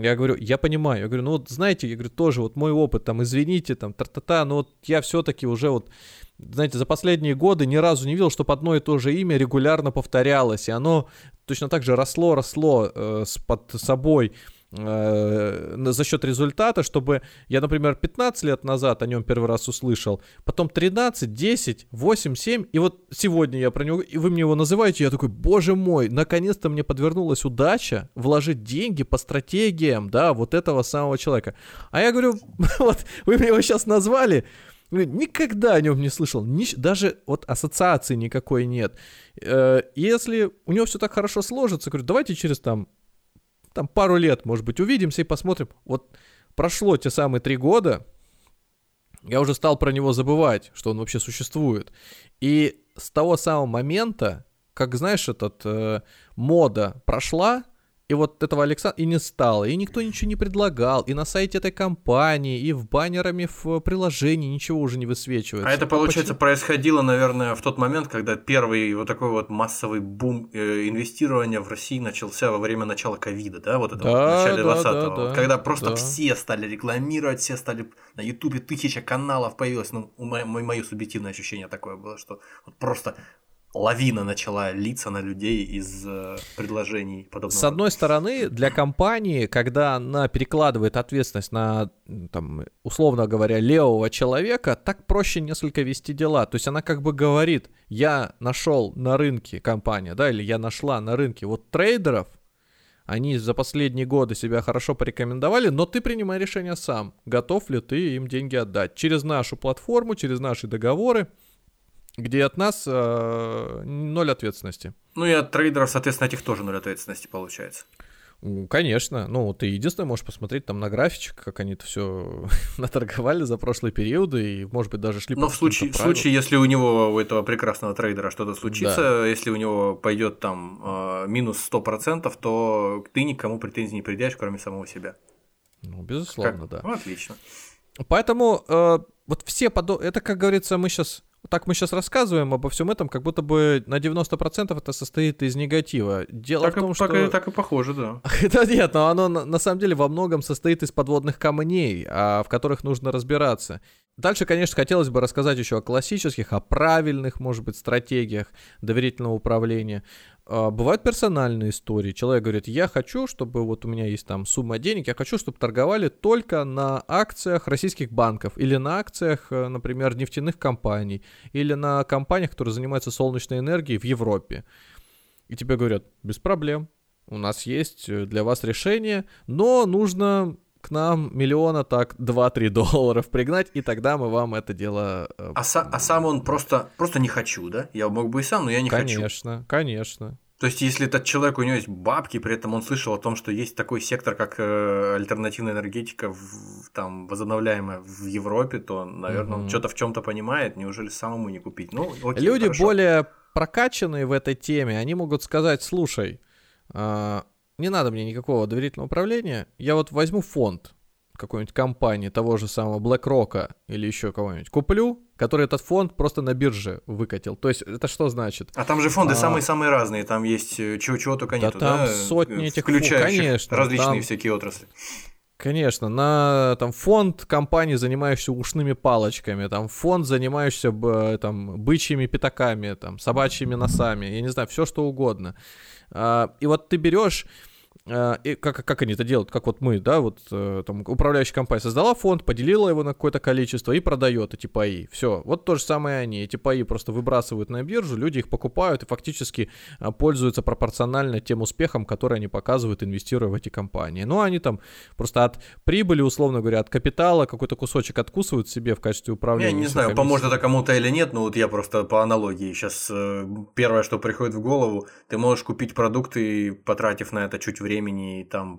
Я говорю, я понимаю. Я говорю, ну вот знаете, я говорю, тоже вот мой опыт, там, извините, там, та-та-та, но вот я все-таки уже вот, знаете, за последние годы ни разу не видел, чтобы одно и то же имя регулярно повторялось, и оно точно так же росло, росло э, с, под собой Э, за счет результата, чтобы я, например, 15 лет назад о нем первый раз услышал, потом 13, 10, 8, 7, и вот сегодня я про него, и вы мне его называете, я такой, боже мой, наконец-то мне подвернулась удача вложить деньги по стратегиям, да, вот этого самого человека. А я говорю, вот вы мне его сейчас назвали, Никогда о нем не слышал, ни, даже вот ассоциации никакой нет. Э, если у него все так хорошо сложится, говорю, давайте через там там пару лет, может быть, увидимся и посмотрим. Вот прошло те самые три года, я уже стал про него забывать, что он вообще существует. И с того самого момента, как, знаешь, этот э, мода прошла, и вот этого Александра и не стало, и никто ничего не предлагал, и на сайте этой компании, и в баннерами в приложении ничего уже не высвечивается.
А это, получается, Почему? происходило, наверное, в тот момент, когда первый вот такой вот массовый бум э, инвестирования в России начался во время начала ковида, да, вот это да, вот в начале да, 20-го, да, да, когда просто да. все стали рекламировать, все стали на Ютубе тысяча каналов появилось, ну, мое, мое субъективное ощущение такое было, что вот просто лавина начала литься на людей из э, предложений подобного.
С одной стороны, для компании, когда она перекладывает ответственность на, там, условно говоря, левого человека, так проще несколько вести дела. То есть она как бы говорит, я нашел на рынке компания, да, или я нашла на рынке вот трейдеров, они за последние годы себя хорошо порекомендовали, но ты принимай решение сам, готов ли ты им деньги отдать. Через нашу платформу, через наши договоры – где от нас э, ноль ответственности.
Ну и от трейдеров, соответственно, этих тоже ноль ответственности получается.
Конечно, ну ты единственное можешь посмотреть там на графичек, как они это все наторговали за прошлые периоды и, может быть, даже шли.
Но в случае, в случае, если у него у этого прекрасного трейдера что-то случится, да. если у него пойдет там э, минус 100%, то ты никому претензий не предъявишь, кроме самого себя.
Ну, безусловно, как? да.
Ну, отлично.
Поэтому э, вот все подо... это, как говорится, мы сейчас так мы сейчас рассказываем обо всем этом, как будто бы на 90% это состоит из негатива. Дело
так
в том,
и,
что...
Так и, так и похоже, да.
Да нет, но оно на самом деле во многом состоит из подводных камней, а, в которых нужно разбираться. Дальше, конечно, хотелось бы рассказать еще о классических, о правильных, может быть, стратегиях доверительного управления. А, бывают персональные истории. Человек говорит, я хочу, чтобы вот у меня есть там сумма денег, я хочу, чтобы торговали только на акциях российских банков или на акциях, э, например, нефтяных компаний или на компаниях, которые занимаются солнечной энергией в Европе. И тебе говорят, без проблем, у нас есть э, для вас решение, но нужно к нам миллиона так 2-3 долларов пригнать, и тогда мы вам это дело...
Э, а, са- а сам он просто, просто не хочу, да? Я мог бы и сам, но я не
конечно,
хочу.
Конечно, конечно.
То есть, если этот человек, у него есть бабки, при этом он слышал о том, что есть такой сектор, как э, альтернативная энергетика, в, там, возобновляемая в Европе, то, наверное, угу. он что-то в чем-то понимает, неужели самому не купить? Ну, окей,
Люди
хорошо.
более прокачанные в этой теме, они могут сказать, слушай, э, не надо мне никакого доверительного управления, я вот возьму фонд какой-нибудь компании, того же самого BlackRock или еще кого-нибудь, куплю, который этот фонд просто на бирже выкатил. То есть это что значит?
А там же фонды а... самые-самые разные, там есть э, чего-чего только
да
нету,
там да? сотни этих
Включающих конечно, различные там... всякие отрасли.
Конечно, на там фонд компании, занимающийся ушными палочками, там фонд, занимающийся там бычьими пятаками, там собачьими носами, я не знаю, все что угодно. А, и вот ты берешь и как, как они это делают, как вот мы, да, вот э, там управляющая компания создала фонд, поделила его на какое-то количество и продает эти паи. Все, вот то же самое они. Эти паи просто выбрасывают на биржу, люди их покупают и фактически а, пользуются пропорционально тем успехам, которые они показывают, инвестируя в эти компании. Ну, они там просто от прибыли, условно говоря, от капитала какой-то кусочек откусывают себе в качестве управления.
Я не знаю, поможет это кому-то или нет, но вот я просто по аналогии сейчас э, первое, что приходит в голову, ты можешь купить продукты, потратив на это чуть времени времени там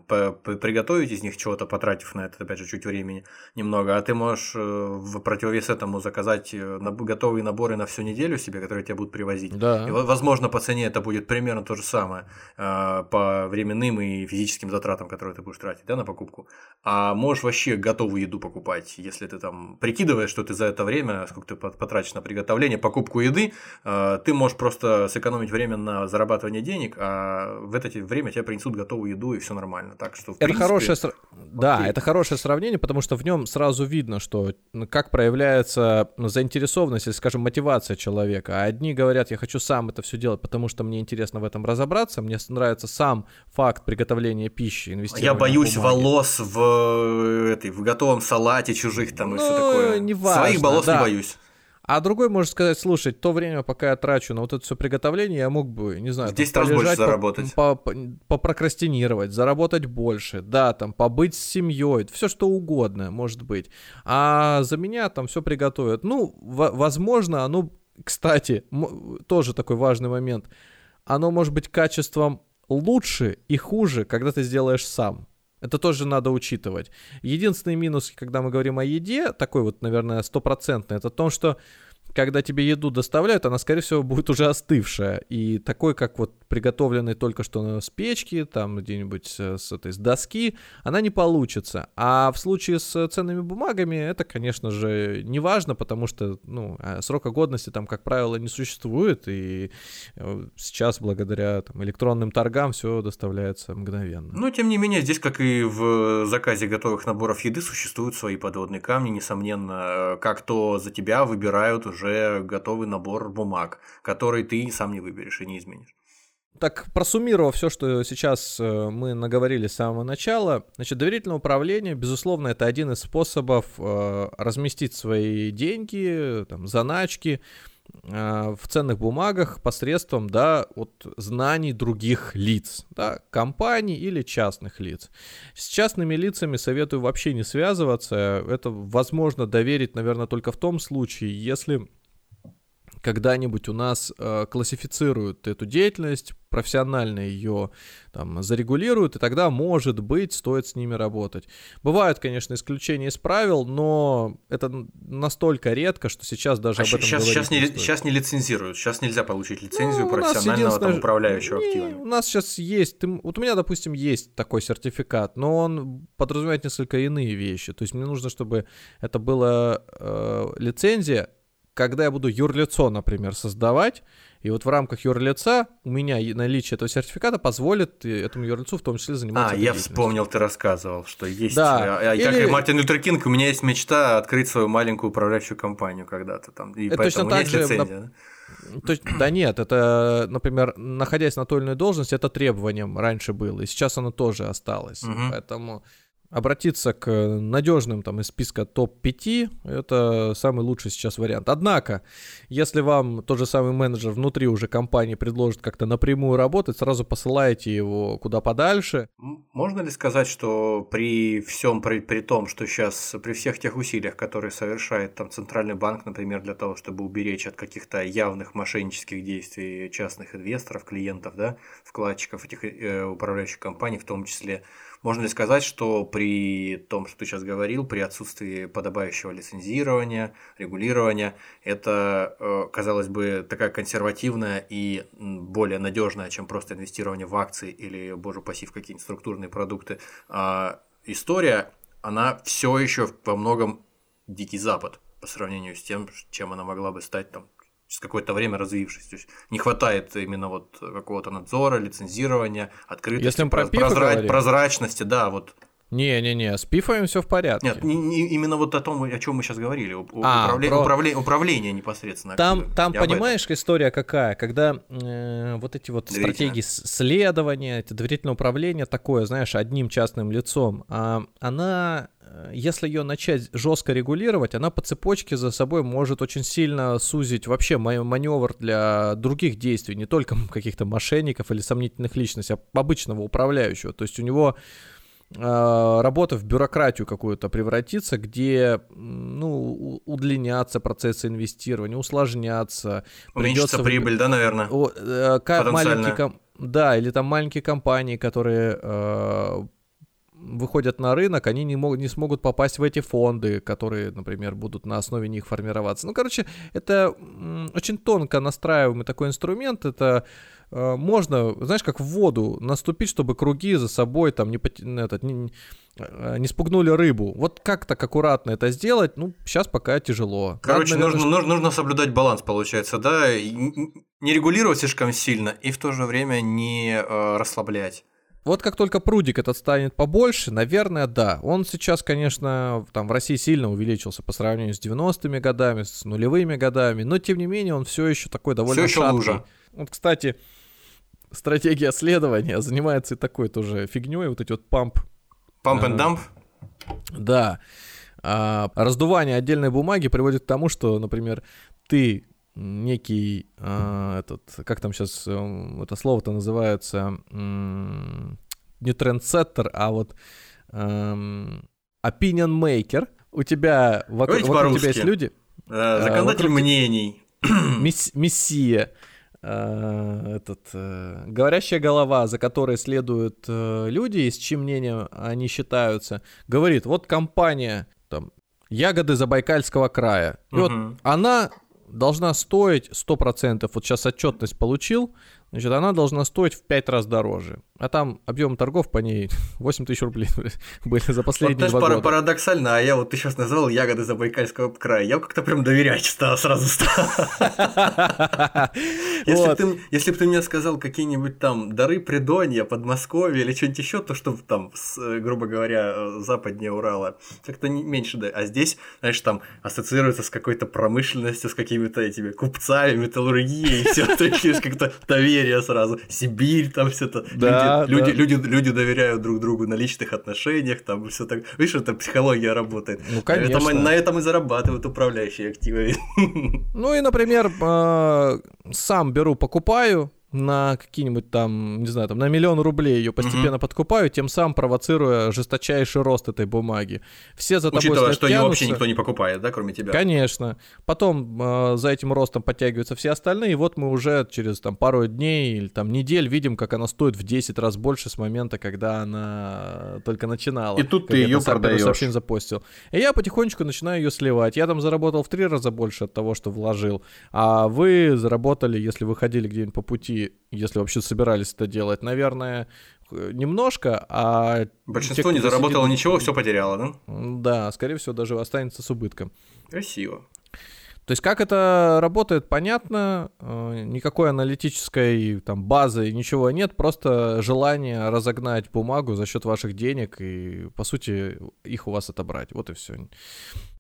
приготовить из них чего-то, потратив на это, опять же, чуть времени немного, а ты можешь э, в противовес этому заказать э, готовые наборы на всю неделю себе, которые тебе будут привозить.
Да.
И, возможно, по цене это будет примерно то же самое э, по временным и физическим затратам, которые ты будешь тратить да, на покупку. А можешь вообще готовую еду покупать, если ты там прикидываешь, что ты за это время, сколько ты потратишь на приготовление, покупку еды, ты можешь просто сэкономить время на зарабатывание денег, а в это время тебе принесут готовую еду, и все нормально. Так что,
это
принципе,
хорошее, сра- да,
окей.
это хорошее сравнение, потому что в нем сразу видно, что ну, как проявляется ну, заинтересованность или, скажем, мотивация человека. А одни говорят, я хочу сам это все делать, потому что мне интересно в этом разобраться, мне нравится сам факт приготовления пищи, инвестирования.
Я боюсь волос в, э, этой, в готовом салате чужих там и все
Ну,
такое.
неважно,
Своих волос
да.
не боюсь.
А другой может сказать, слушай, то время, пока я трачу на вот это все приготовление, я мог бы, не знаю,
В
там,
10 раз больше заработать.
по- по- попрокрастинировать, заработать больше, да, там, побыть с семьей, все что угодно, может быть. А за меня там все приготовят. Ну, во- возможно, оно, кстати, м- тоже такой важный момент, оно может быть качеством лучше и хуже, когда ты сделаешь сам. Это тоже надо учитывать. Единственный минус, когда мы говорим о еде, такой вот, наверное, стопроцентный, это то, что когда тебе еду доставляют, она, скорее всего, будет уже остывшая. И такой, как вот приготовленный только что с печки, там где-нибудь с, с этой с доски, она не получится. А в случае с ценными бумагами это, конечно же, не важно, потому что, ну, а срока годности там, как правило, не существует. И э, сейчас, благодаря там, электронным торгам, все доставляется мгновенно.
Но, тем не менее, здесь, как и в заказе готовых наборов еды, существуют свои подводные камни, несомненно, э, как то за тебя выбирают уже готовый набор бумаг, который ты сам не выберешь и не изменишь.
Так, просуммировав все, что сейчас э, мы наговорили с самого начала, значит, доверительное управление, безусловно, это один из способов э, разместить свои деньги, там, заначки э, в ценных бумагах посредством, да, от знаний других лиц, да, компаний или частных лиц. С частными лицами советую вообще не связываться, это возможно доверить, наверное, только в том случае, если когда-нибудь у нас э, классифицируют эту деятельность, профессионально ее там зарегулируют, и тогда, может быть, стоит с ними работать. Бывают, конечно, исключения из правил, но это настолько редко, что сейчас даже
А
об этом
сейчас, сейчас, не,
не стоит.
сейчас не лицензируют, сейчас нельзя получить лицензию
Ну,
профессионального там, управляющего
Не,
активами.
У нас сейчас есть, ты вот у меня, допустим, есть такой сертификат, но он подразумевает несколько иные вещи. То есть мне нужно, чтобы это была э, лицензия, когда я буду юрлицо, например, создавать, и вот в рамках юрлица у меня наличие этого сертификата позволит э, этому юрлицу в том числе заниматься
А, я вспомнил, ты рассказывал, что есть.
Да,
а, а, Как
или-
и Мартин Лютер Кинг, у меня есть мечта открыть свою маленькую управляющую компанию когда-то там. И
Это точно так же,
лицензия. да?
То есть, да нет, это, например, находясь на той или иной должности, это требованием раньше было, и сейчас оно тоже осталось.
Мгм.
Поэтому обратиться к надежным там из списка топ-5 это самый лучший сейчас вариант. Однако, если вам тот же самый менеджер внутри уже компании предложит как-то напрямую работать, сразу посылайте его куда подальше.
Можно ли сказать, что при всем, при, при том, что сейчас, при всех тех усилиях, которые совершает там Центральный банк, например, для того, чтобы уберечь от каких-то явных мошеннических действий частных инвесторов, клиентов, да, вкладчиков этих э, управляющих компаний в том числе, можно ли сказать, что при том, что ты сейчас говорил, при отсутствии подобающего лицензирования, регулирования, это, э, казалось бы, такая консервативная и более надежная, чем просто инвестирование в акции или, боже упаси, в какие-нибудь структурные продукты, а, история, она все еще во многом Дикий Запад по сравнению с тем, чем она могла бы стать там через какое-то время развившись. То есть не хватает именно вот какого-то надзора, лицензирования, открытости,
Если про
прозра- прозрачности, да, вот.
Не-не-не, с пифами все в порядке.
Нет, не- не- именно вот о том, о чем мы сейчас говорили, у-
А,
управле-
про-
управле- управление непосредственно.
Там,
активами.
там
Я
понимаешь, история какая? Когда э, вот эти вот стратегии следования, это доверительное управление такое, знаешь, одним частным лицом, а, она, э, если ее начать жестко регулировать, она по цепочке за собой может очень сильно сузить вообще ма- маневр для других действий, не только каких-то мошенников или сомнительных личностей, а обычного управляющего. То есть у него работа в бюрократию какую-то превратится, где ну, удлинятся процессы инвестирования, усложнятся.
Уменьшится
придется
прибыль, да, наверное?
о, э,
Потенциальная.
маленькие ком- да, или там маленькие компании, которые э, выходят на рынок, они не, могут, не смогут попасть в эти фонды, которые, например, будут на основе них формироваться. Ну, короче, это очень тонко настраиваемый такой инструмент. Это э, можно, знаешь, как в воду наступить, чтобы круги за собой там не, поте- этот, не, э, не спугнули рыбу. Вот как так аккуратно это сделать, ну, сейчас пока тяжело.
Короче,
Надо, наверное,
нужно, нужно, нужно соблюдать баланс, получается, да, и не регулировать слишком сильно и в то же время не э, расслаблять.
вот как только прудик этот станет побольше, наверное, да. Он сейчас, конечно, там в России сильно увеличился по сравнению с 90-ми годами, с нулевыми годами, но тем не менее он все еще такой довольно все еще Лужа. Вот, кстати, стратегия следования занимается и такой тоже фигней, вот эти вот памп.
Памп and dump?
Да. А, раздувание отдельной бумаги приводит к тому, что, например, ты некий а, этот, как там сейчас э, это слово-то называется, не трендсеттер, а вот эм, opinion maker. У тебя вокруг, вокруг тебя есть люди.
Э, законодатель вокруг... мнений.
Месс, мессия. Э, этот, э, говорящая голова, за которой следуют э, люди, и с чьим мнением они считаются, говорит, вот компания там, ягоды Забайкальского края. И угу. вот она должна стоить 100%. Вот сейчас отчетность получил, значит, она должна стоить в 5 раз дороже. А там объем торгов по ней 8 тысяч рублей были за последние вот, два года.
парадоксально, а я вот ты сейчас назвал ягоды Забайкальского края, я как-то прям доверять стал, сразу стал. Если бы ты, мне сказал какие-нибудь там дары Придонья, Подмосковья или что-нибудь еще, то что там, э, грубо говоря, э, западнее Урала, как-то меньше. А здесь, знаешь, там ассоциируется с какой-то промышленностью, с какими-то этими купцами, металлургией, все, как-то доверие сразу. Сибирь, там все это. Да, люди, люди, люди доверяют друг другу на личных отношениях, там все так. Видишь, это психология работает.
Ну, конечно.
На этом, на этом и зарабатывают управляющие активами.
Ну и, например, а, сам беру, покупаю, на какие-нибудь там, не знаю, там на миллион рублей ее постепенно угу. подкупаю, тем самым провоцируя жесточайший рост этой бумаги. Все за тобой
Учитывая, что ее вообще никто не покупает, да, кроме тебя?
Конечно. Потом э, за этим ростом подтягиваются все остальные, и вот мы уже через там пару дней или там недель видим, как она стоит в 10 раз больше с момента, когда она только начинала.
И тут ты ее продаешь.
сообщение запостил. И я потихонечку начинаю ее сливать. Я там заработал в три раза больше от того, что вложил, а вы заработали, если выходили где-нибудь по пути если вообще собирались это делать, наверное, немножко, а...
Большинство те, не заработало сидит... ничего, все потеряло, да?
Да, скорее всего, даже останется с убытком.
Красиво.
То есть как это работает, понятно, э, никакой аналитической там базы, ничего нет, просто желание разогнать бумагу за счет ваших денег и, по сути, их у вас отобрать. Вот и все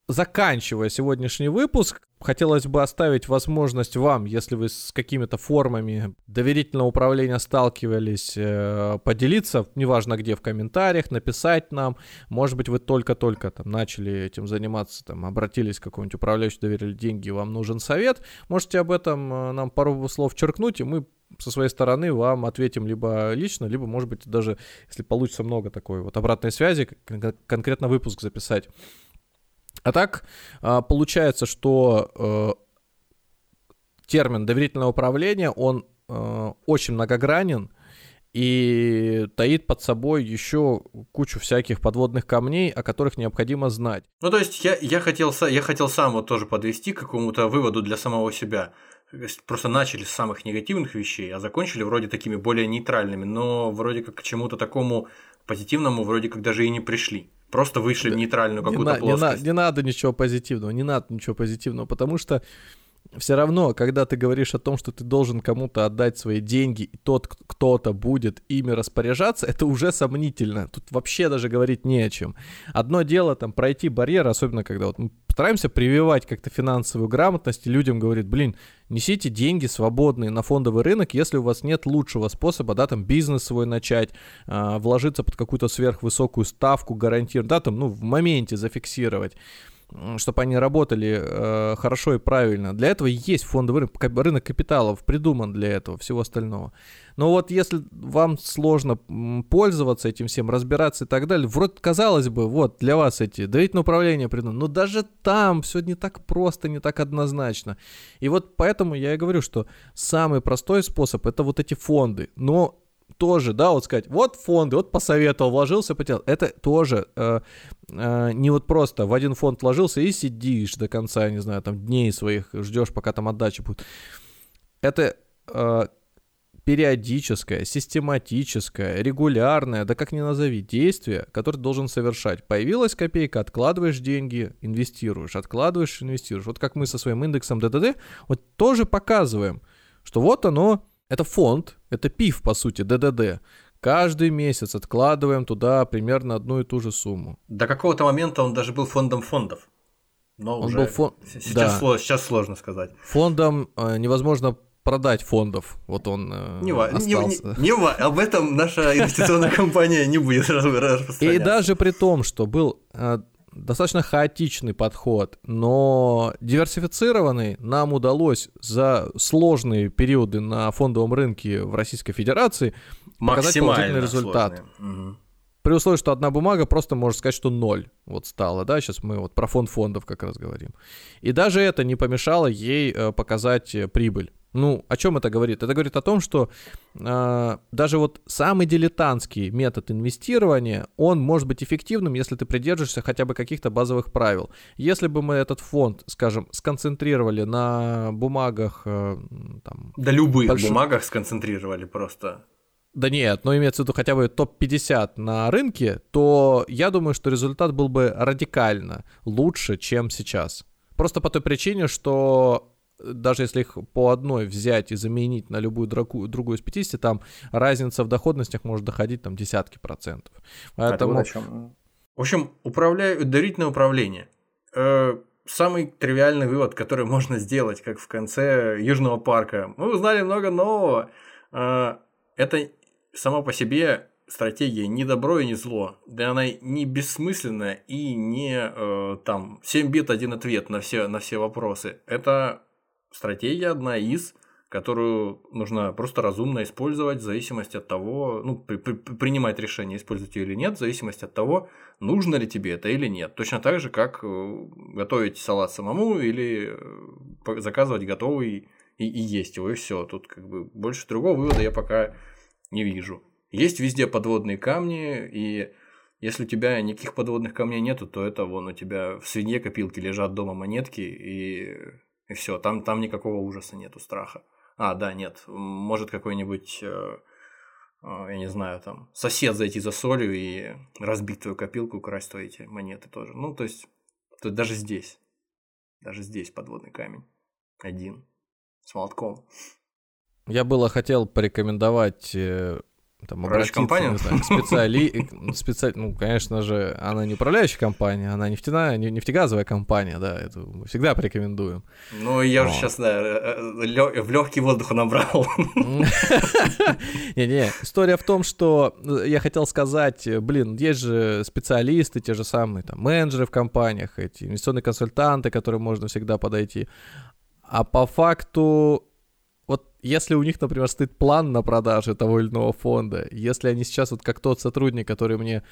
заканчивая сегодняшний выпуск, хотелось бы оставить возможность вам, если вы с какими-то формами доверительного управления сталкивались, э, поделиться, неважно где, в комментариях, написать нам. Может быть, вы только-только там начали этим заниматься, там, обратились к какому-нибудь управляющему, доверили деньги, вам нужен совет. Можете об этом э, нам пару слов черкнуть, и мы со своей стороны вам ответим либо лично, либо, может быть, даже, если получится много такой вот обратной связи, конкретно выпуск записать. А так а, получается, что э, термин доверительное управление, он э, очень многогранен и таит под собой еще кучу всяких подводных камней, о которых необходимо знать.
Ну, то есть я, я, хотел, я хотел сам вот тоже подвести к какому-то выводу для самого себя. Просто начали с самых негативных вещей, а закончили вроде такими более нейтральными, но вроде как к чему-то такому позитивному вроде как даже и не пришли. Просто вышли в нейтральную какую-то не плоскость.
Не, на, не надо ничего позитивного, не надо ничего позитивного, потому что все равно, когда ты говоришь о том, что ты должен кому-то отдать свои деньги, и тот кто-то будет ими распоряжаться, это уже сомнительно. Тут вообще даже говорить не о чем. Одно дело там пройти барьер, особенно когда вот мы стараемся прививать как-то финансовую грамотность, и людям говорит, блин, несите деньги свободные на фондовый рынок, если у вас нет лучшего способа, да, там бизнес свой начать, э, вложиться под какую-то сверхвысокую ставку, гарантировать, да, там, ну, в моменте зафиксировать чтобы они работали э, хорошо и правильно. Для этого есть фондовый рынок, рынок капиталов придуман для этого, всего остального. Но вот если вам сложно пользоваться этим всем, разбираться и так далее, вроде казалось бы, вот для вас эти доверительное управление придумано, но даже там все не так просто, не так однозначно. И вот поэтому я и говорю, что самый простой способ это вот эти фонды. Но тоже, да, вот сказать, вот фонды, вот посоветовал, вложился, потерял. Это тоже э, э, не вот просто в один фонд вложился и сидишь до конца, не знаю, там дней своих, ждешь, пока там отдача будет. Это э, периодическое, систематическое, регулярное, да как ни назови, действие, которое ты должен совершать. Появилась копейка, откладываешь деньги, инвестируешь, откладываешь, инвестируешь. Вот как мы со своим индексом ДДД, вот тоже показываем, что вот оно, это фонд, это ПИФ, по сути, ДДД, Каждый месяц откладываем туда примерно одну и ту же сумму.
До какого-то момента он даже был фондом фондов. Но
Он
уже
был фон-
сейчас,
да.
сло- сейчас сложно сказать.
Фондом э, невозможно продать фондов. Вот он э,
Не, не-
остался.
не- не ва- об этом наша инвестиционная компания не будет раз-
И
распространяться.
даже при том, что был э, достаточно хаотичный подход, но диверсифицированный нам удалось за сложные периоды на фондовом рынке в Российской Федерации показать положительный результат.
сложные. Мгм.
При условии, что одна бумага просто можно сказать, что ноль вот стала, да, сейчас мы вот про фонд фондов как раз говорим. И даже это не помешало ей э, показать э, прибыль. Ну, о чем это говорит? Это говорит о том, что э, даже вот самый дилетантский метод инвестирования, он может быть эффективным, если ты придерживаешься хотя бы каких-то базовых правил. Если бы мы этот фонд, скажем, сконцентрировали на бумагах, э, там,
Да любых
Большой-
бумагах сконцентрировали просто.
да нет, но имеется в виду хотя бы топ-50 на рынке, то я думаю, что результат был бы радикально лучше, чем сейчас. Просто по той причине, что даже если их по одной взять и заменить на любую драку- другую из 50, там разница в доходностях может доходить там десятки процентов. Поэтому
В общем, управляю, доверительное управление. Э, самый тривиальный вывод, который можно сделать, как в конце Южного парка. Мы узнали много нового. Э, это само по себе стратегия не добро и не зло. Да она не бессмысленная и не э, там 7 бит, один ответ на все, на все вопросы. Это стратегия одна из, которую нужно просто разумно использовать в зависимости от того, ну, при- при- принимать решение, использовать ее или нет, в зависимости от того, нужно ли тебе это или нет. Точно так же, как э, готовить салат самому или э, заказывать готовый и, и есть его, и все. Тут как бы больше другого вывода я пока не вижу. Есть везде подводные камни, и если у тебя никаких подводных камней нету, то это вон у тебя в свинье копилки лежат дома монетки, и, и все, там, там никакого ужаса нету, страха. А, да, нет, может какой-нибудь, э, э, я не знаю, там, сосед зайти за солью и разбить твою копилку, украсть твои эти монеты тоже. Ну, то есть, то даже здесь, даже здесь подводный камень. Один. С молотком.
Я было хотел порекомендовать э, там, обратиться,
компанию?
не знаю, к специали... э, специаль- Ну, конечно же, она не управляющая компания, она нефтяная, не- нефтегазовая компания, да, это мы всегда порекомендуем.
Ну, я уже
Вот.
сейчас, да, э, э, в легкий воздуха набрал.
Не-не, история в том, что э, я хотел сказать, блин, есть же специалисты, те же самые там менеджеры в компаниях, эти инвестиционные консультанты, к которым можно всегда подойти. А по факту, вот если у них, например, стоит план на продажу того или иного фонда, если они сейчас вот как тот сотрудник, который мне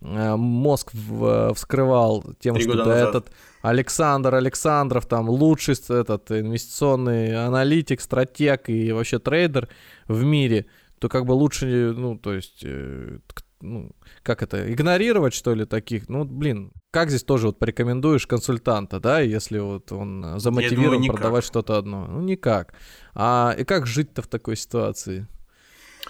э, мозг в- вскрывал тем,
Три
что да, этот Александр Александров там лучший этот инвестиционный аналитик, стратег и вообще трейдер в мире, то как бы лучше, ну, то есть, э, ну, как это, игнорировать, что ли, таких? Ну, блин, как здесь тоже вот порекомендуешь консультанта, да, если вот он замотивирован
никак.
продавать что-то одно? Ну, никак. А и как жить-то в такой ситуации?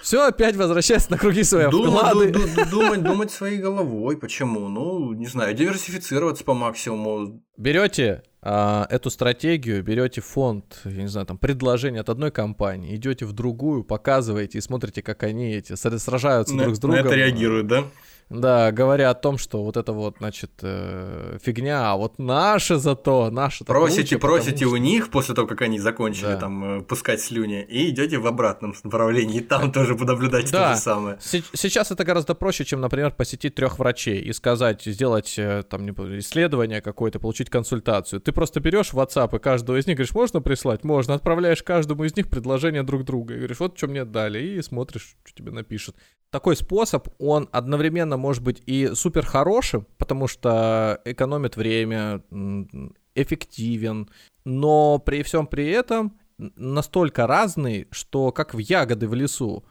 Все опять возвращается на круги своя
Ду-
вклады.
ду- ду- Думать, думать своей головой. Почему? Ну, не знаю, диверсифицироваться по максимуму.
Берете а, эту стратегию, берете фонд, я не знаю, там предложение от одной компании, идете в другую, показываете и смотрите, как они эти сра- сражаются
На,
друг с
на
другом.
это реагируют, да?
Да, говоря о том, что вот это вот, значит, э, фигня, а вот наше зато, наше
Просите, просите у них после того, как они закончили
Да.
там э, пускать слюни, и идете в обратном направлении, и там тоже понаблюдайте
Да.
то же самое.
Сейчас это гораздо проще, чем, например, посетить трех врачей и сказать, сделать э, там исследование какое-то, получить консультацию. Ты просто берешь WhatsApp и каждого из них говоришь, можно прислать? Можно. Отправляешь каждому из них предложение друг друга. И говоришь, вот что мне дали. И смотришь, что тебе напишут. Такой способ, он одновременно может быть и супер хорошим, потому что экономит время, эффективен, но при всем при этом настолько разный, что как в ягоды в лесу.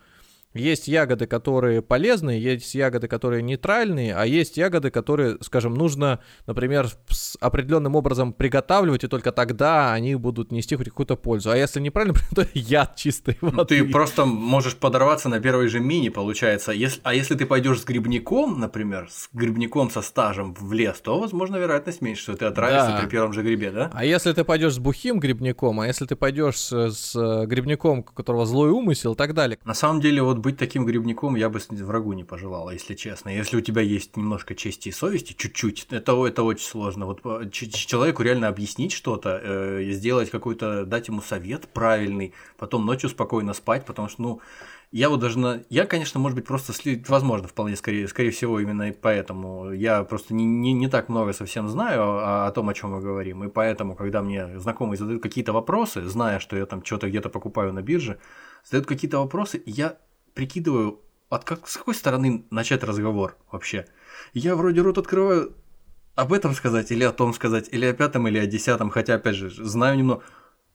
Есть ягоды, которые полезные, есть ягоды, которые нейтральные, а есть ягоды, которые, скажем, нужно, например, с определенным образом приготавливать, и только тогда они будут нести хоть какую-то пользу. А если неправильно, то яд чистой воды.
Ну, Ты просто можешь подорваться на первой же мини, получается. Если, а если ты пойдешь с грибником, например, с грибником со стажем в лес, то, возможно, вероятность меньше, что ты отравишься
Да.
при первом же грибе, да?
А если ты пойдешь с бухим грибником, а если ты пойдешь с, с грибником, у которого злой умысел и так далее.
На самом деле, вот быть таким грибником я бы врагу не пожелал, если честно. Если у тебя есть немножко чести и совести, чуть-чуть, это, это очень сложно. Вот э, человеку реально объяснить что-то, э, сделать какой-то, дать ему совет правильный, потом ночью спокойно спать, потому что, ну, я вот даже на... Я, конечно, может быть, просто... Сли... Возможно, вполне скорее, скорее всего, именно поэтому. Я просто не, не, не так много совсем знаю о, о том, о чем мы говорим. И поэтому, когда мне знакомые задают какие-то вопросы, зная, что я там что-то где-то покупаю на бирже, задают какие-то вопросы, я прикидываю, от как, с какой стороны начать разговор вообще. Я вроде рот открываю, об этом сказать, или о том сказать, или о пятом, или о десятом, хотя, опять же, знаю немного.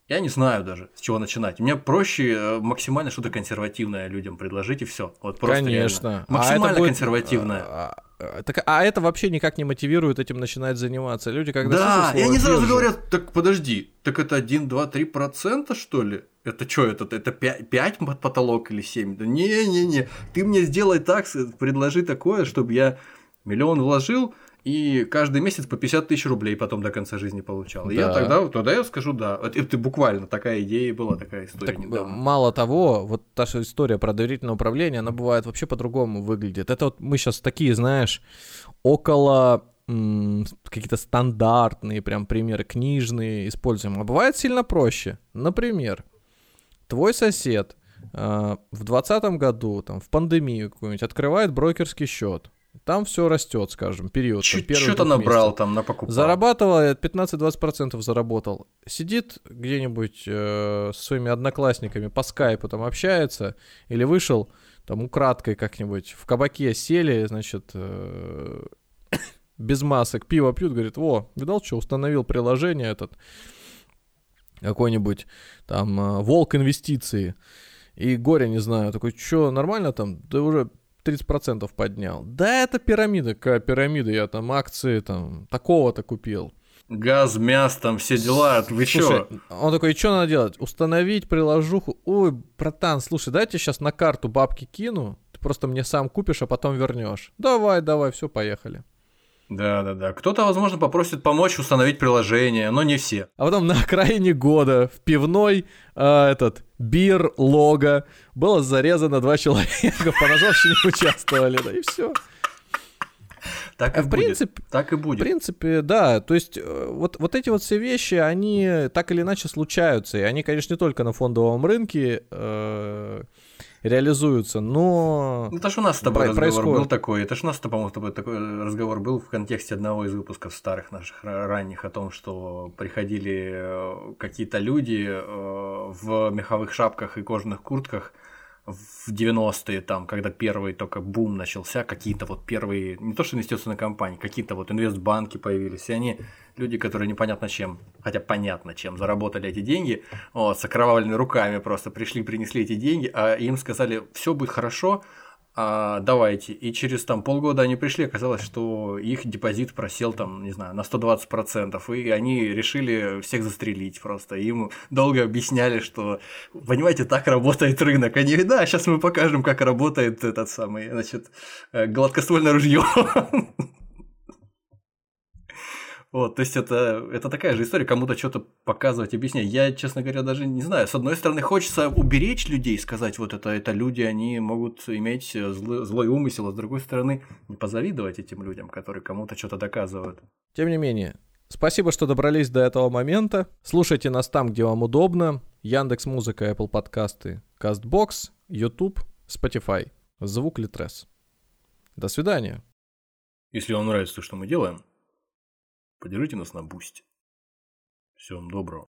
Я не знаю даже, с чего начинать. Мне проще э, максимально что-то консервативное людям предложить и все. Вот просто
Конечно.
Реально. Максимально а будет... консервативное.
А, а, так, а это вообще никак не мотивирует этим начинать заниматься. Люди, когда
Да, и они сразу говорят, так подожди, так это 1, 2, 3 процента, что ли? Это что, это, это 5, 5 потолок или 7? Да не-не-не, ты мне сделай так, предложи такое, чтобы я миллион вложил, и каждый месяц по 50 тысяч рублей потом до конца жизни получал. Да. И я тогда, тогда я скажу, да. Это, это буквально такая идея была, такая история. Так, недавно.
мало того, вот та же история про доверительное управление, она бывает вообще по-другому выглядит. Это вот мы сейчас такие, знаешь, около какие-то стандартные прям примеры книжные используем. А бывает сильно проще. Например, твой сосед э, в 2020 году, там, в пандемию какую-нибудь, открывает брокерский счет там все растет, скажем, период.
Что-то набрал там на покупку.
Зарабатывал, 15-20% заработал. Сидит где-нибудь э, со своими одноклассниками по скайпу там общается, или вышел там украдкой как-нибудь в кабаке сели, значит, э, без масок, пиво пьют, говорит, во, видал, что установил приложение этот, какой-нибудь там э, волк инвестиции, и горе не знаю, такой, что, нормально там? Да уже 30% поднял. Да, это пирамида, какая пирамида, я там акции там такого-то купил.
Газ, мясо, там все дела, вы слушай, чё?
Он такой, и что надо делать? Установить приложуху. Ой, братан, слушай, дайте сейчас на карту бабки кину, ты просто мне сам купишь, а потом вернешь. Давай, давай, все, поехали.
Да, да, да. Кто-то, возможно, попросит помочь установить приложение, но не все.
А потом на окраине года в пивной э, этот бир лого было зарезано два человека, по ножовщине участвовали, да и все.
Так и в будет. Принципе, так и будет.
В принципе, да. То есть э, вот, вот эти вот все вещи, они так или иначе случаются. И они, конечно, не только на фондовом рынке э, реализуются, но...
Ну, это ж у нас с тобой разговор происходит. был такой, это ж у нас, по-моему, с тобой такой разговор был в контексте одного из выпусков старых наших ранних о том, что приходили э, какие-то люди э, в меховых шапках и кожаных куртках, в 90-е, там, когда первый только бум начался, какие-то вот первые, не то что инвестиционные компании, какие-то вот инвестбанки появились, и они, люди, которые непонятно чем, хотя понятно чем, заработали эти деньги, вот, с окровавленными руками просто пришли, принесли эти деньги, а им сказали, все будет хорошо, а, давайте. И через там полгода они пришли, оказалось, что их депозит просел там, не знаю, на 120%, и они решили всех застрелить просто. Им долго объясняли, что, понимаете, так работает рынок. Они, да, сейчас мы покажем, как работает этот самый, значит, э, гладкоствольное ружье. Вот, то есть это, это такая же история, кому-то что-то показывать, объяснять. Я, честно говоря, даже не знаю. С одной стороны, хочется уберечь людей, сказать, вот это, это люди, они могут иметь злой, злой умысел, а с другой стороны, не позавидовать этим людям, которые кому-то что-то доказывают.
Тем не менее, спасибо, что добрались до этого момента. Слушайте нас там, где вам удобно. Яндекс Музыка, Apple подкасты, Castbox, YouTube, Spotify. Звук Литрес. До свидания.
Если вам нравится то, что мы делаем, Поддержите нас на бусте. Всего вам доброго.